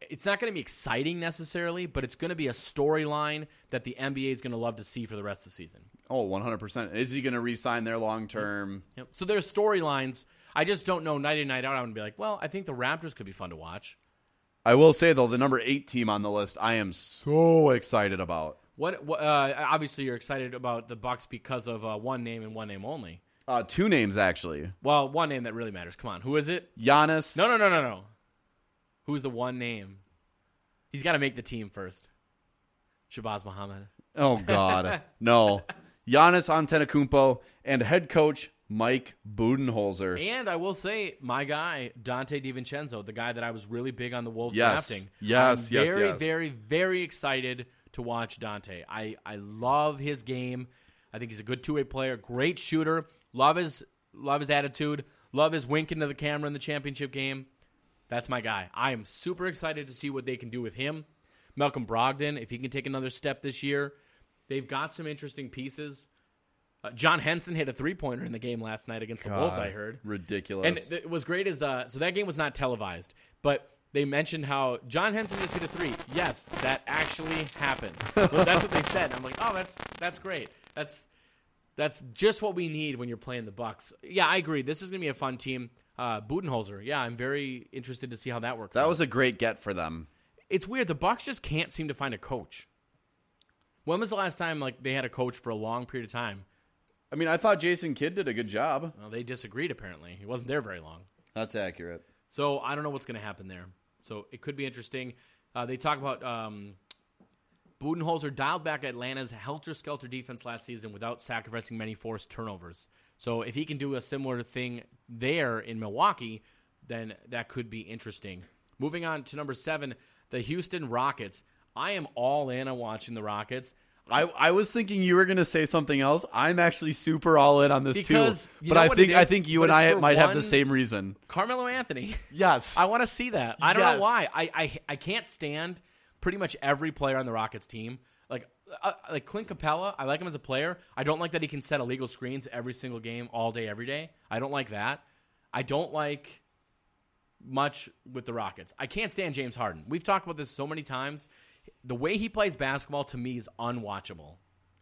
it's not going to be exciting necessarily, but it's going to be a storyline that the NBA is going to love to see for the rest of the season. Oh, 100%. Is he going to re-sign there long term? Yep. So there's storylines. I just don't know night in night out. I'm going to be like, well, I think the Raptors could be fun to watch. I will say though, the number 8 team on the list, I am so excited about. What? what uh, obviously, you're excited about the Bucks because of uh, one name and one name only. Uh, two names actually. Well, one name that really matters. Come on, who is it? Giannis. No, no, no, no, no. Who's the one name? He's got to make the team first. Shabazz Muhammad. Oh God, [LAUGHS] no. Giannis Antetokounmpo and head coach Mike Budenholzer. And I will say, my guy Donte DiVincenzo, the guy that I was really big on the Wolves Yes. drafting. Yes, I'm yes, very, yes. very, very excited to watch Donte. I I love his game. I think he's a good two way player, great shooter. Love his love his attitude. Love his wink into the camera in the championship game. That's my guy. I am super excited to see what they can do with him. Malcolm Brogdon, if he can take another step this year, they've got some interesting pieces. Uh, John Henson hit a three pointer in the game last night against the Wolves. I heard. ridiculous. And th- it was great as uh, so that game was not televised, but they mentioned how John Henson just hit a three. Yes, that actually happened. well, that's what they said. I'm like, oh, that's that's great. That's that's just what we need when you're playing the Bucks. Yeah, I agree. This is gonna be a fun team. Uh, Budenholzer. Yeah, I'm very interested to see how that works. that out. was a great get for them. it's weird. The Bucks just can't seem to find a coach. When was the last time like they had a coach for a long period of time? I mean, I thought Jason Kidd did a good job. Well, they disagreed. Apparently, he wasn't there very long. That's accurate. So I don't know what's going to happen there. So it could be interesting. Uh, they talk about um, Budenholzer dialed back Atlanta's helter skelter defense last season without sacrificing many forced turnovers. So if he can do a similar thing there in Milwaukee, then that could be interesting. Moving on to number seven, the Houston Rockets. I am all in on watching the Rockets. I, I was thinking you were going to say something else. I'm actually super all in on this Because too. you But know I what think I is? think you But and it's I for might have the one- same reason. Carmelo Anthony. [LAUGHS] Yes. I want to see that. I don't know why. I, I I can't stand pretty much every player on the Rockets team. Like uh, like Clint Capela, I like him as a player. I don't like that he can set illegal screens every single game, all day, every day. I don't like that. I don't like much with the Rockets. I can't stand James Harden. We've talked about this so many times. The way he plays basketball to me is unwatchable.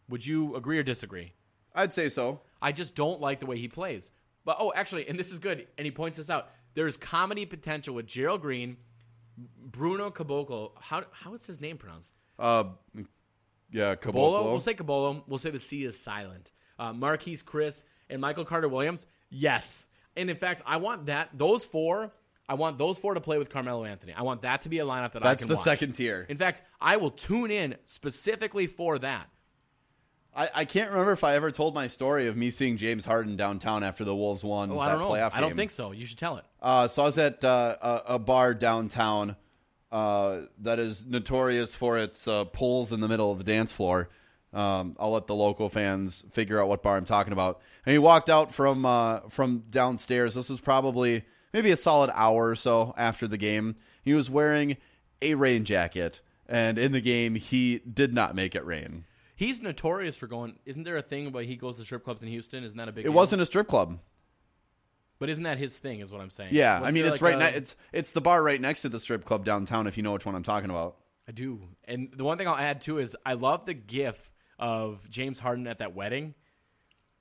Would you agree or disagree? I'd say so. I just don't like the way he plays. But oh, actually, and this is good, and he points this out. There's comedy potential with Gerald Green, Bruno Caboclo. How how is his name pronounced? Uh, yeah, Cabolo. Caboclo. We'll say Cabolo. We'll say the C is silent. Uh, Marquese Chriss and Michael Carter Williams. Yes, and in fact, I want that those four. I want those four to play with Carmelo Anthony. I want that to be a lineup that I can. That's the watch. second tier. In fact, I will tune in specifically for that. I, I can't remember if I ever told my story of me seeing James Harden downtown after the Wolves won Oh, that I don't know. I don't think so. You should tell it. Uh, so I was at uh, a, a bar downtown uh, that is notorious for its uh, poles in the middle of the dance floor. Um, I'll let the local fans figure out what bar I'm talking about. And he walked out from uh, from downstairs. This was probably maybe a solid hour or so after the game. He was wearing a rain jacket, and in the game, he did not make it rain. He's notorious for going. Isn't there a thing about he goes to strip clubs in Houston? Isn't that a big? It deal? wasn't a strip club. But isn't that his thing? Is what I'm saying. Yeah, Wasn't I mean it's like right. a- Ne- it's it's the bar right next to the strip club downtown. If you know which one I'm talking about. I do. And the one thing I'll add too is I love the GIF of James Harden at that wedding.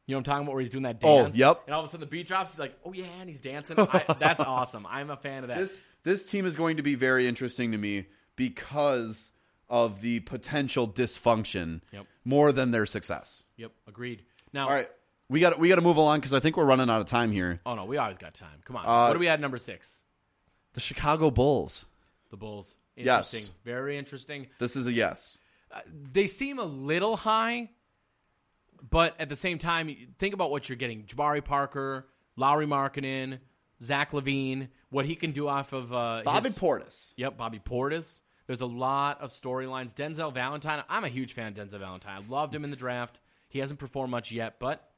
You know what I'm talking about, where he's doing that dance. Oh, dance. yep. And all of a sudden the beat drops. He's like, "Oh yeah," and he's dancing. I, [LAUGHS] that's awesome. I'm a fan of that. This this team is going to be very interesting to me because of the potential dysfunction Yep. more than their success. Yep, agreed. Now, All right, we got we got to move along because I think we're running out of time here. Oh no, we always got time. Come on. Uh, what do we at number six? The Chicago Bulls. The Bulls. Yes. Interesting. Very interesting. This is a yes. Uh, they seem a little high, but at the same time, think about what you're getting: Jabari Parker, Lauri Markkanen, Zach LaVine, what he can do off of uh, Bobby his- Portis. Yep, Bobby Portis. There's a lot of storylines. Denzel Valentine. I'm a huge fan of Denzel Valentine. I loved him in the draft. He hasn't performed much yet, but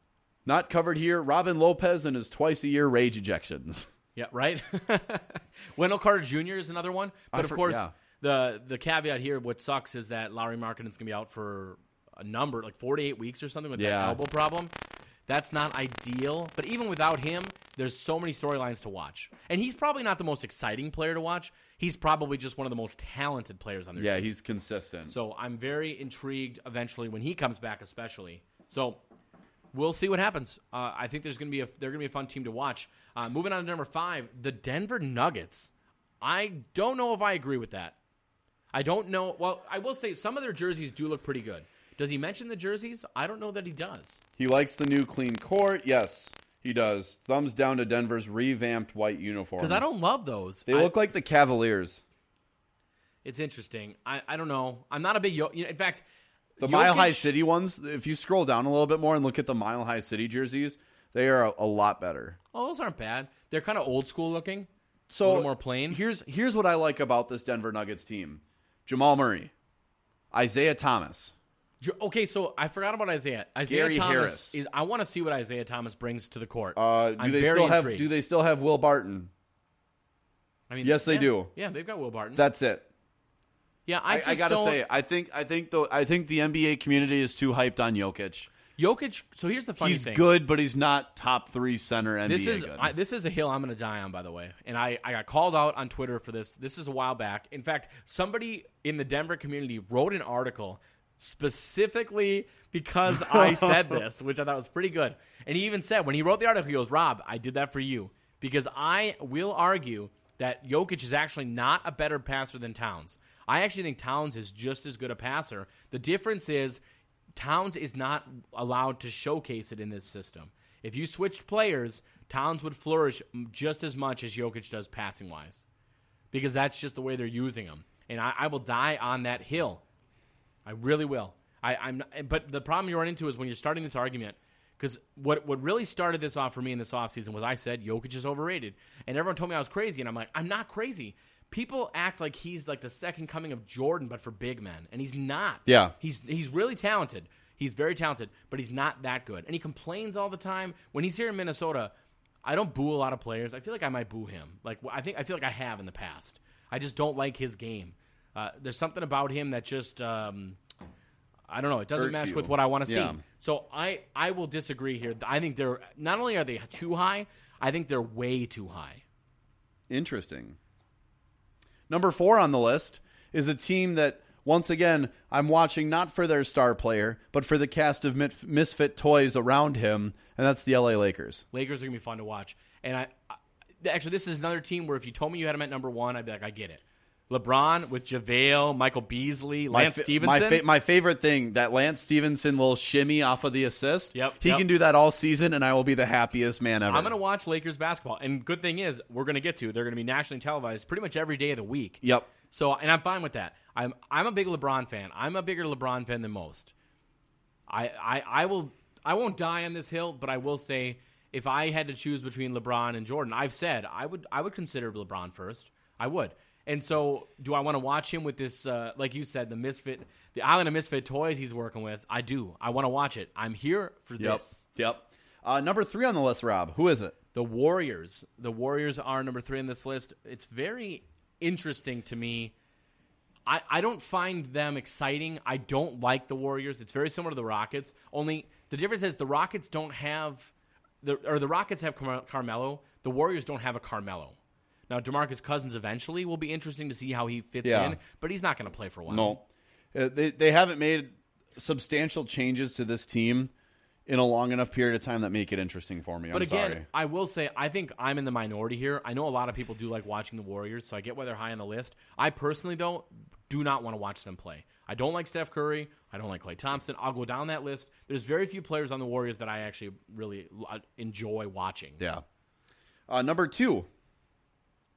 Not covered here. Robin Lopez and his twice a year rage ejections. Yeah, right. [LAUGHS] Wendell Carter Jr. is another one, but I of for- course, yeah. the the caveat here, what sucks is that Lauri Markkanen's gonna be out for a number, like 48 weeks or something, with that elbow problem. That's not ideal, but even without him, there's so many storylines to watch, and he's probably not the most exciting player to watch. He's probably just one of the most talented players on their Yeah, team. Yeah, he's consistent. So I'm very intrigued eventually when he comes back, especially. So we'll see what happens. Uh, I think there's going to be a they're going to be a fun team to watch. Uh, moving on to number five, the Denver Nuggets. I don't know if I agree with that. I don't know. Well, I will say some of their jerseys do look pretty good. Does he mention the jerseys? I don't know that he does. He likes the new clean court. Yes, he does. Thumbs down to Denver's revamped white uniforms. Because I don't love those. They I- look like the Cavaliers. It's interesting. I, I don't know. I'm not a big. Yo- in fact, The Mile High City ones, if you scroll down a little bit more and look at the Mile High City jerseys, they are a, a lot better. Oh, those aren't bad. They're kind of old school looking. So a little more plain. Here's here's what I like about this Denver Nuggets team: Jamal Murray, Isaiah Thomas. Okay, so I forgot about Isaiah. Isaiah Gary Thomas Harris. is. I want to see what Isaiah Thomas brings to the court. Uh, do I'm they very still have intrigued. Do they still have Will Barton? I mean, yes, they yeah. do. Yeah, they've got Will Barton. That's it. yeah, I, I, just I gotta don't- say, I think I think the I think the NBA community is too hyped on Jokic. Jokic. So here's the funny thing. He's thing. good, but he's not top three center NBA This is good. I, this is a hill I'm going to die on, by the way. And I, I got called out on Twitter for this. This is a while back. In fact, somebody in the Denver community wrote an article specifically because [LAUGHS] I said this, which I thought was pretty good. And he even said when he wrote the article, he goes, "Rob, I did that for you because I will argue that Jokic is actually not a better passer than Towns. I actually think Towns is just as good a passer. The difference is." Towns is not allowed to showcase it in this system. If you switched players, Towns would flourish just as much as Jokic does passing wise, because that's just the way they're using him. And I, I will die on that hill. I really will. I, I'm. Not, eh, but the problem you run into is when you're starting this argument, because what what really started this off for me in this offseason was I said Jokic is overrated, and everyone told me I was crazy, and I'm like, I'm not crazy people act like he's like the second coming of Jordan, but for big men, and he's not. Yeah. he's he's really talented. He's very talented, but he's not that good. And he complains all the time. When he's here in Minnesota, I don't boo a lot of players. I feel like I might boo him. Like I think I feel like I have in the past. I just don't like his game. Uh, there's something about him that just um, I don't know. It doesn't mesh you. with what I want to Yeah. see. So I I will disagree here. I think they're not only are they too high, I think they're way too high. Interesting. Number four on the list is a team that, once again, I'm watching not for their star player, but for the cast of misfit toys around him, and that's the LA Lakers. Lakers are gonna be fun to watch. And I, I actually this is another team where if you told me you had them at number one, I'd be like, I get it. LeBron with JaVale, Michael Beasley, Lance fa- Stevenson. My, fa- my favorite thing that Lance Stephenson little shimmy off of the assist. Yep, he yep. can do that all season, and I will be the happiest man ever. I'm going to watch Lakers basketball. And good thing is, we're going to get to. They're going to be nationally televised pretty much every day of the week. Yep. So, and I'm fine with that. I'm I'm a big LeBron fan. I'm a bigger LeBron fan than most. I I, I will I won't die on this hill, but I will say if I had to choose between LeBron and Jordan, I've said I would I would consider LeBron first. I would. And so, do I want to watch him with this, uh, like you said, the misfit, the island of misfit toys he's working with? I do. I want to watch it. I'm here for Yep. this. Yep. Uh, number three on the list, Rob. Who is it? The Warriors. The Warriors are number three on this list. It's very interesting to me. I, I don't find them exciting. I don't like the Warriors. It's very similar to the Rockets. Only the difference is the Rockets don't have the or the Rockets have Car- Carmelo. The Warriors don't have a Carmelo. Now Demarcus Cousins eventually will be interesting to see how he fits Yeah. in, but he's not going to play for a while. No, Uh, they they haven't made substantial changes to this team in a long enough period of time that make it interesting for me. But I'm again, sorry. I will say I think I'm in the minority here. I know a lot of people do like watching the Warriors, so I get why they're high on the list. I personally though do not want to watch them play. I don't like Steph Curry. I don't like Klay Thompson. I'll go down that list. There's very few players on the Warriors that I actually really uh, enjoy watching. Yeah. Uh, number two,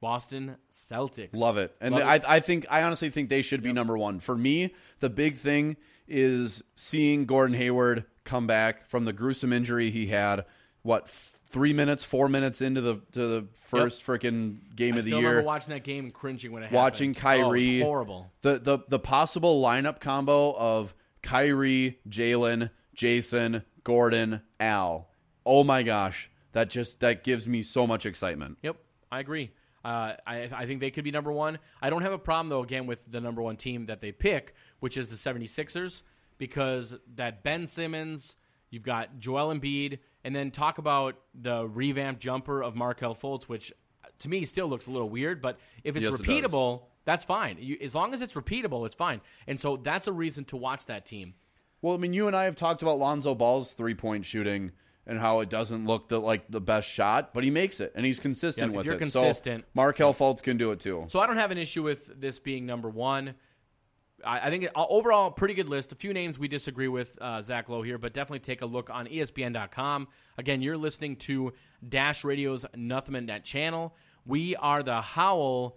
Boston Celtics. love it, and Love I, it. I think I honestly think they should be number one for me. The big thing is seeing Gordon Hayward come back from the gruesome injury he had. What f- three minutes, four minutes into the to the first freaking game I of the year? remember watching that game and cringing when it watching happened. Oh, it was Kyrie. horrible. The the the possible lineup combo of Kyrie, Jalen, Jason, Gordon, Al. Oh my gosh, that just that gives me so much excitement. Yep, I agree. Uh, I, I think they could be number one. I don't have a problem, though, again, with the number one team that they pick, which is the 76ers, because that Ben Simmons, you've got Joel Embiid, and then talk about the revamped jumper of Markelle Fultz, which to me still looks a little weird, but if it's Yes, it repeatable, that's fine. You, as long as it's repeatable, it's fine. And so that's a reason to watch that team. Well, I mean, you and I have talked about Lonzo Ball's three point shooting and how it doesn't look the, like the best shot, but he makes it and he's consistent Yeah, with you're it. consistent- so Markelle Fultz can do it too. So I don't have an issue with this being number one. I, I think it, uh, overall, pretty good list. A few names we disagree with uh, Zach Lowe here, but definitely take a look on ESPN.com. Again, you're listening to Dash Radio's Nothing Net channel. We are the Howl